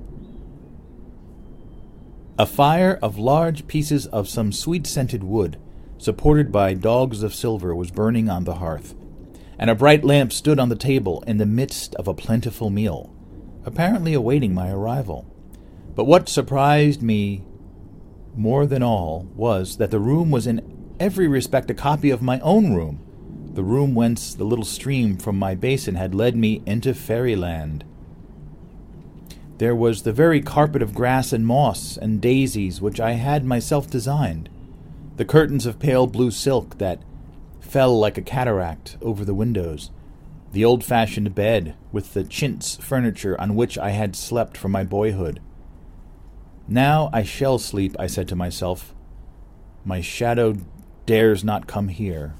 [SPEAKER 7] a fire of large pieces of some sweet scented wood, supported by dogs of silver, was burning on the hearth, and a bright lamp stood on the table in the midst of a plentiful meal, apparently awaiting my arrival. But what surprised me more than all was that the room was in every respect a copy of my own room, the room whence the little stream from my basin had led me into fairyland. There was the very carpet of grass and moss and daisies which I had myself designed, the curtains of pale blue silk that fell like a cataract over the windows, the old fashioned bed with the chintz furniture on which I had slept from my boyhood. Now I shall sleep, I said to myself. My shadow dares not come here.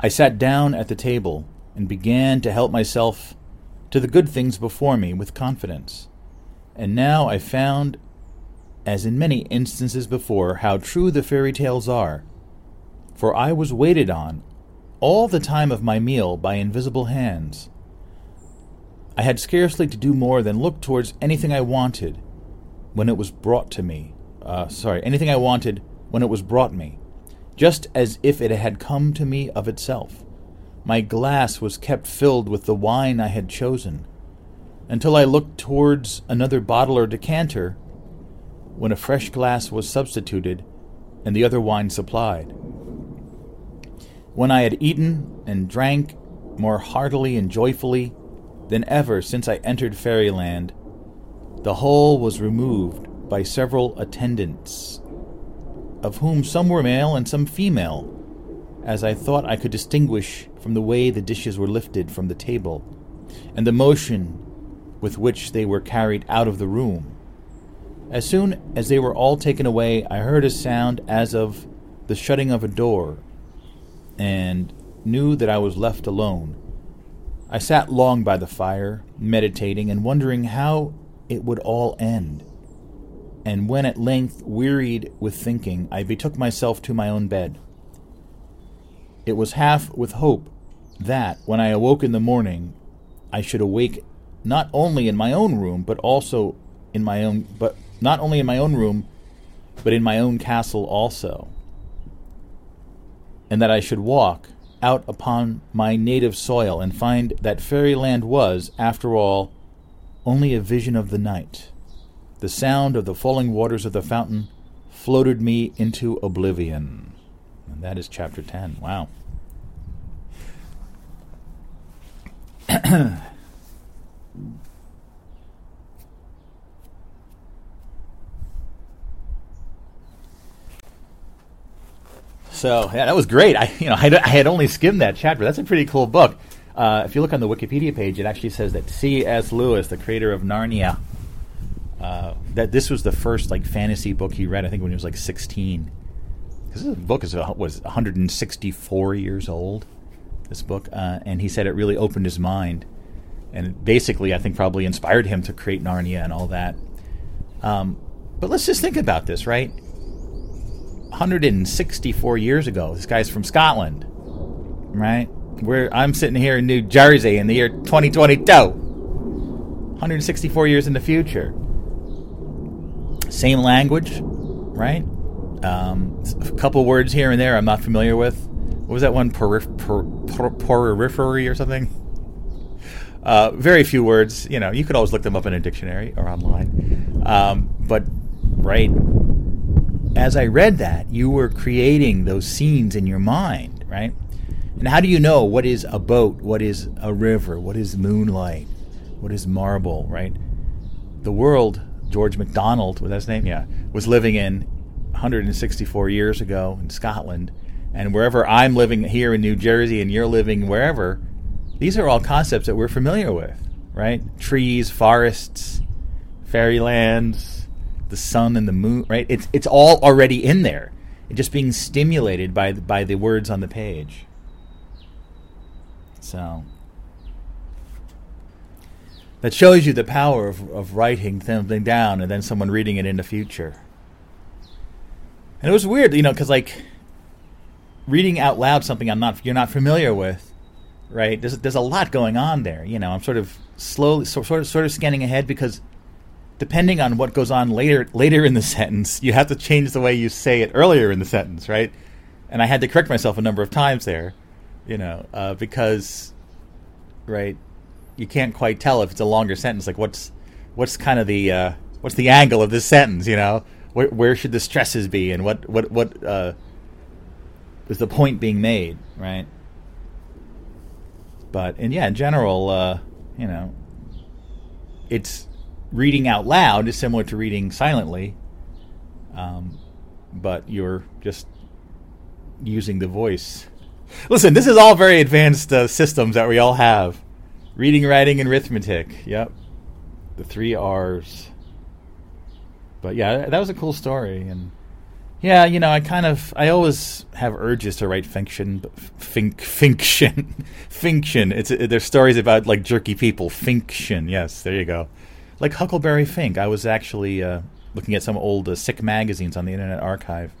[SPEAKER 7] I sat down at the table and began to help myself to the good things before me with confidence. And now I found, as in many instances before, how true the fairy tales are. For I was waited on all the time of my meal by invisible hands. I had scarcely to do more than look towards anything I wanted when it was brought to me. Uh, sorry, anything I wanted when it was brought me, just as if it had come to me of itself. My glass was kept filled with the wine I had chosen, until I looked towards another bottle or decanter, when a fresh glass was substituted and the other wine supplied. When I had eaten and drank more heartily and joyfully than ever since I entered fairyland, the whole was removed by several attendants, of whom some were male and some female, as I thought I could distinguish from the way the dishes were lifted from the table, and the motion with which they were carried out of the room. As soon as they were all taken away, I heard a sound as of the shutting of a door, and knew that I was left alone. I sat long by the fire, meditating and wondering how it would all end. And when at length wearied with thinking, I betook myself to my own bed. It was half with hope that, when I awoke in the morning, I should awake not only in my own room, but also in my own, but not only in my own room, but in my own castle also, and that I should walk out upon my native soil and find that fairyland was, after all, only a vision of the night. The sound of the falling waters of the fountain floated me into oblivion. That is chapter 10. Wow. [CLEARS THROAT] so yeah, that was great. I you know I, I had only skimmed that chapter. That's a pretty cool book. Uh, if you look on the Wikipedia page, it actually says that C.S. Lewis, the creator of Narnia, uh, that this was the first like fantasy book he read. I think when he was like 16. Because this book is was 164 years old. This book, uh, and he said it really opened his mind, and basically, I think probably inspired him to create Narnia and all that. Um, but let's just think about this, right? 164 years ago, this guy's from Scotland, right? Where I'm sitting here in New Jersey in the year 2022, 164 years in the future. Same language, right? Um, a couple words here and there I'm not familiar with. What was that one? Perif- per, per, periphery or something? Uh, very few words. You know, you could always look them up in a dictionary or online. Um, but right as I read that, you were creating those scenes in your mind, right? And how do you know what is a boat, what is a river, what is moonlight, what is marble, right? The world George MacDonald, was that his name? Yeah, was living in 164 years ago in Scotland, and wherever I'm living here in New Jersey and you're living wherever, these are all concepts that we're familiar with, right? Trees, forests, fairylands, the sun and the moon, right? It's it's all already in there. It's just being stimulated by by the words on the page. So that shows you the power of, of writing something down and then someone reading it in the future. And it was weird, you know, because like reading out loud something I'm not you're not familiar with, right? There's there's a lot going on there. You know, I'm sort of slowly so, sort of sort of scanning ahead because depending on what goes on later later in the [LAUGHS] sentence, you have to change the way you say it earlier in the sentence, right? And I had to correct myself a number of times there, you know, uh, because right, you can't quite tell if it's a longer sentence. Like what's what's kind of the uh, what's the angle of this sentence? You know, where where should the stresses be, and what what what uh, is the point being made, right? But and yeah, in general, uh, you know, it's reading out loud is similar to reading silently, um, but you're just using the voice. Listen, this is all very advanced uh, systems that we all have. Reading, writing, and arithmetic. Yep. The three R's. But yeah, that was a cool story. And yeah, you know, I kind of, I always have urges to write fiction, but fink, fiction, [LAUGHS] fiction. It's there's stories about like jerky people. Fiction, yes, there you go. Like Huckleberry Fink. I was actually uh, looking at some old uh, sick magazines on the Internet Archive.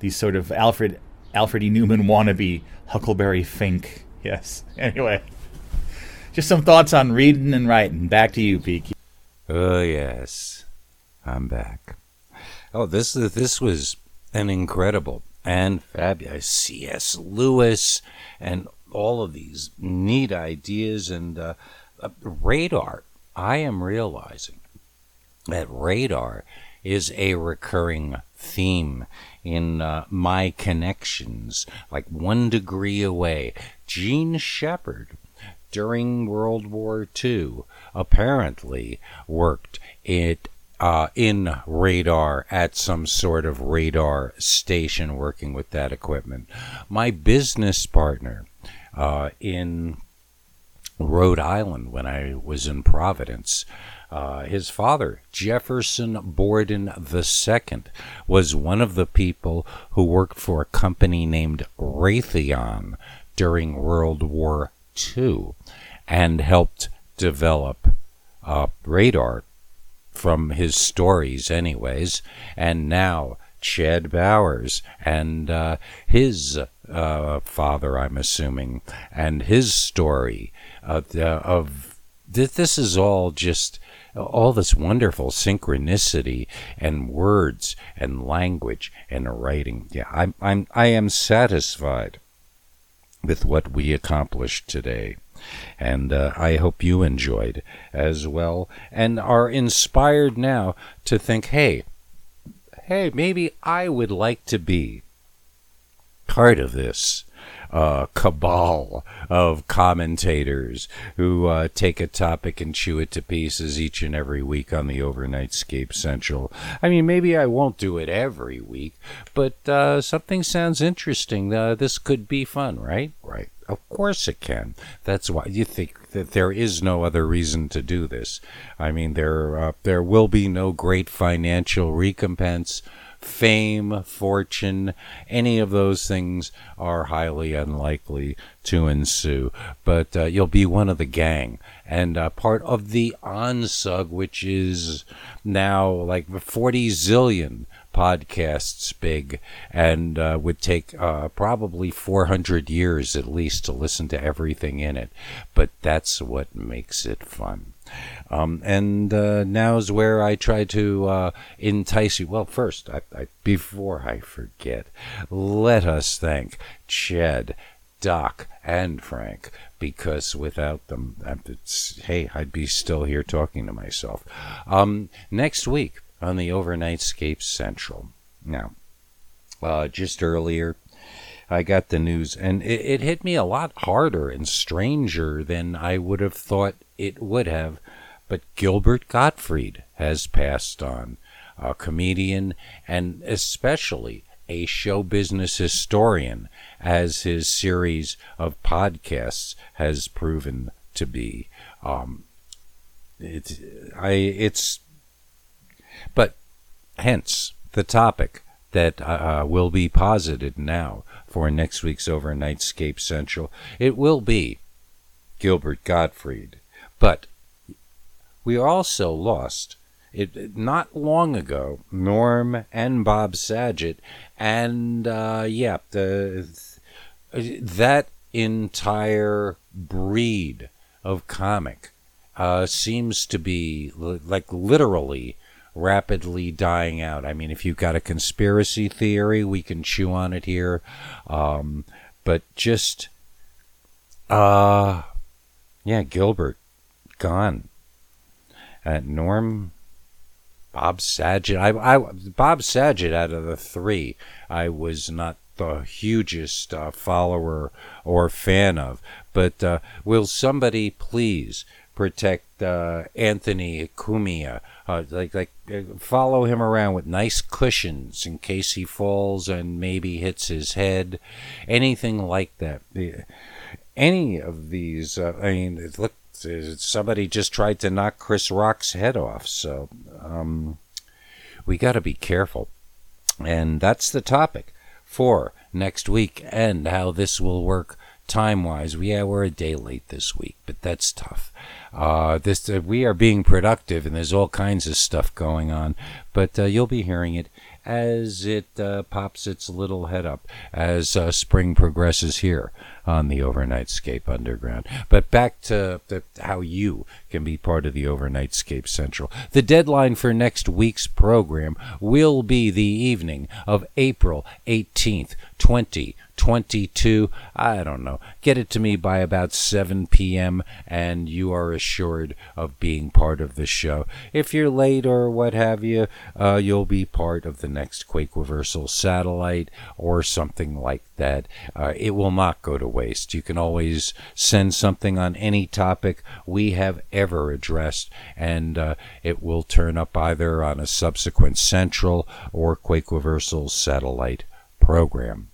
[SPEAKER 7] These sort of Alfred Alfred E. Neuman wannabe Huckleberry Fink. [LAUGHS] Yes. Anyway, just some thoughts on reading and writing. Back to you, Peaky.
[SPEAKER 1] Oh yes, I'm back. Oh, this this was an incredible and fabulous C.S. Lewis and all of these neat ideas and uh, uh, radar. I am realizing that radar is a recurring theme in uh, my connections, like one degree away. Jean Shepherd, during World War II, apparently worked it uh, in radar at some sort of radar station working with that equipment. My business partner uh, in Rhode Island when I was in Providence. Uh, his father, Jefferson Borden II, was one of the people who worked for a company named Raytheon during World War II and helped develop uh, radar from his stories, anyways. And now Chad Bowers and uh, his uh, father, I'm assuming, and his story of th- this is all just all this wonderful synchronicity and words and language and writing. Yeah, I'm I'm I am satisfied with what we accomplished today. And uh, I hope you enjoyed as well and are inspired now to think, hey, hey, maybe I would like to be part of this uh, cabal of commentators who uh, take a topic and chew it to pieces each and every week on the Overnightscape Central. I mean, maybe I won't do it every week, but uh, something sounds interesting. Uh, this could be fun, right? Right. Of course it can. That's why you think that there is no other reason to do this. I mean, there uh, there will be no great financial recompense fame, fortune, any of those things are highly unlikely to ensue. But uh, you'll be one of the gang and uh, part of the ONSUG, which is now like 40 zillion podcasts big and uh, would take uh, probably 400 years at least to listen to everything in it. But that's what makes it fun. Um, and uh, now's where I try to uh, entice you. Well, first, I, I, before I forget, let us thank Chad, Doc, and Frank because without them, hey, I'd be still here talking to myself. Um, next week on the Overnightscape Central. Now, uh, just earlier, I got the news, and it, it, hit me a lot harder and stranger than I would have thought it would have. But Gilbert Gottfried has passed on, a comedian and especially a show business historian, as his series of podcasts has proven to be. Um, it, I, it's, but hence the topic that uh, will be posited now for next week's Overnightscape Central. It will be Gilbert Gottfried, but we also lost it not long ago. Norm and Bob Saget, and uh, yeah, the that entire breed of comic uh, seems to be like literally rapidly dying out. I mean, if you've got a conspiracy theory, we can chew on it here. Um, but just, uh, yeah, Gilbert, gone. Uh, Norm, Bob Saget. I, I, Bob Saget, out of the three, I was not the hugest uh, follower or fan of. But uh, will somebody please protect uh, Anthony Cumia. Uh, like like uh, follow him around with nice cushions in case he falls and maybe hits his head, anything like that. Any of these, uh, I mean, look, somebody just tried to knock Chris Rock's head off, so um, we got to be careful, and that's the topic for next week and how this will work time wise. Yeah, we're a day late this week, but that's tough. Uh, this uh, we are being productive, and there's all kinds of stuff going on. But uh, you'll be hearing it as it uh, pops its little head up as uh, spring progresses here on the Overnightscape Underground. But back to the, how you can be part of the Overnightscape Central. The deadline for next week's program will be the evening of April 18th, 2022. I don't know. Get it to me by about 7 p.m., and you are assured of being part of the show. If you're late or what have you, uh, you'll be part of the next Quake Reversal satellite or something like that. Uh, it will not go to waste. You can always send something on any topic we have ever addressed, and uh, it will turn up either on a subsequent Central or Quake Reversal satellite program.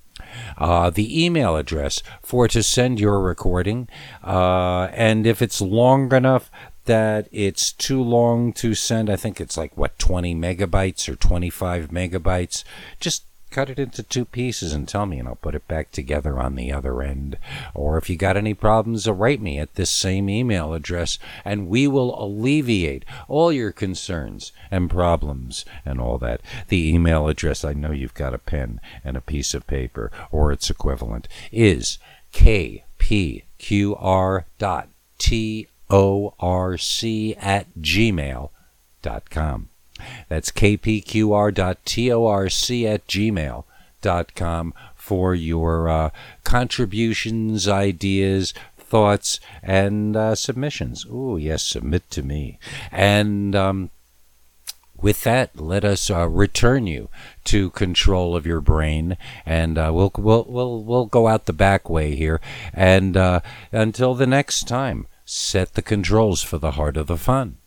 [SPEAKER 1] Uh, the email address for to send your recording, uh, and if it's long enough that it's too long to send, I think it's like what 20 megabytes or 25 megabytes. Just cut it into two pieces and tell me, and I'll put it back together on the other end. Or if you got any problems, uh, write me at this same email address, and we will alleviate all your concerns and problems and all that. The email address, I know you've got a pen and a piece of paper or its equivalent, is kpqr.torc at gmail.com. That's kpqr.torc at gmail.com for your uh, contributions, ideas, thoughts, and uh, submissions. Oh, yes, submit to me. And um, with that, let us uh, return you to control of your brain, and uh, we'll we'll we'll we'll go out the back way here. And uh, until the next time, set the controls for the heart of the fun.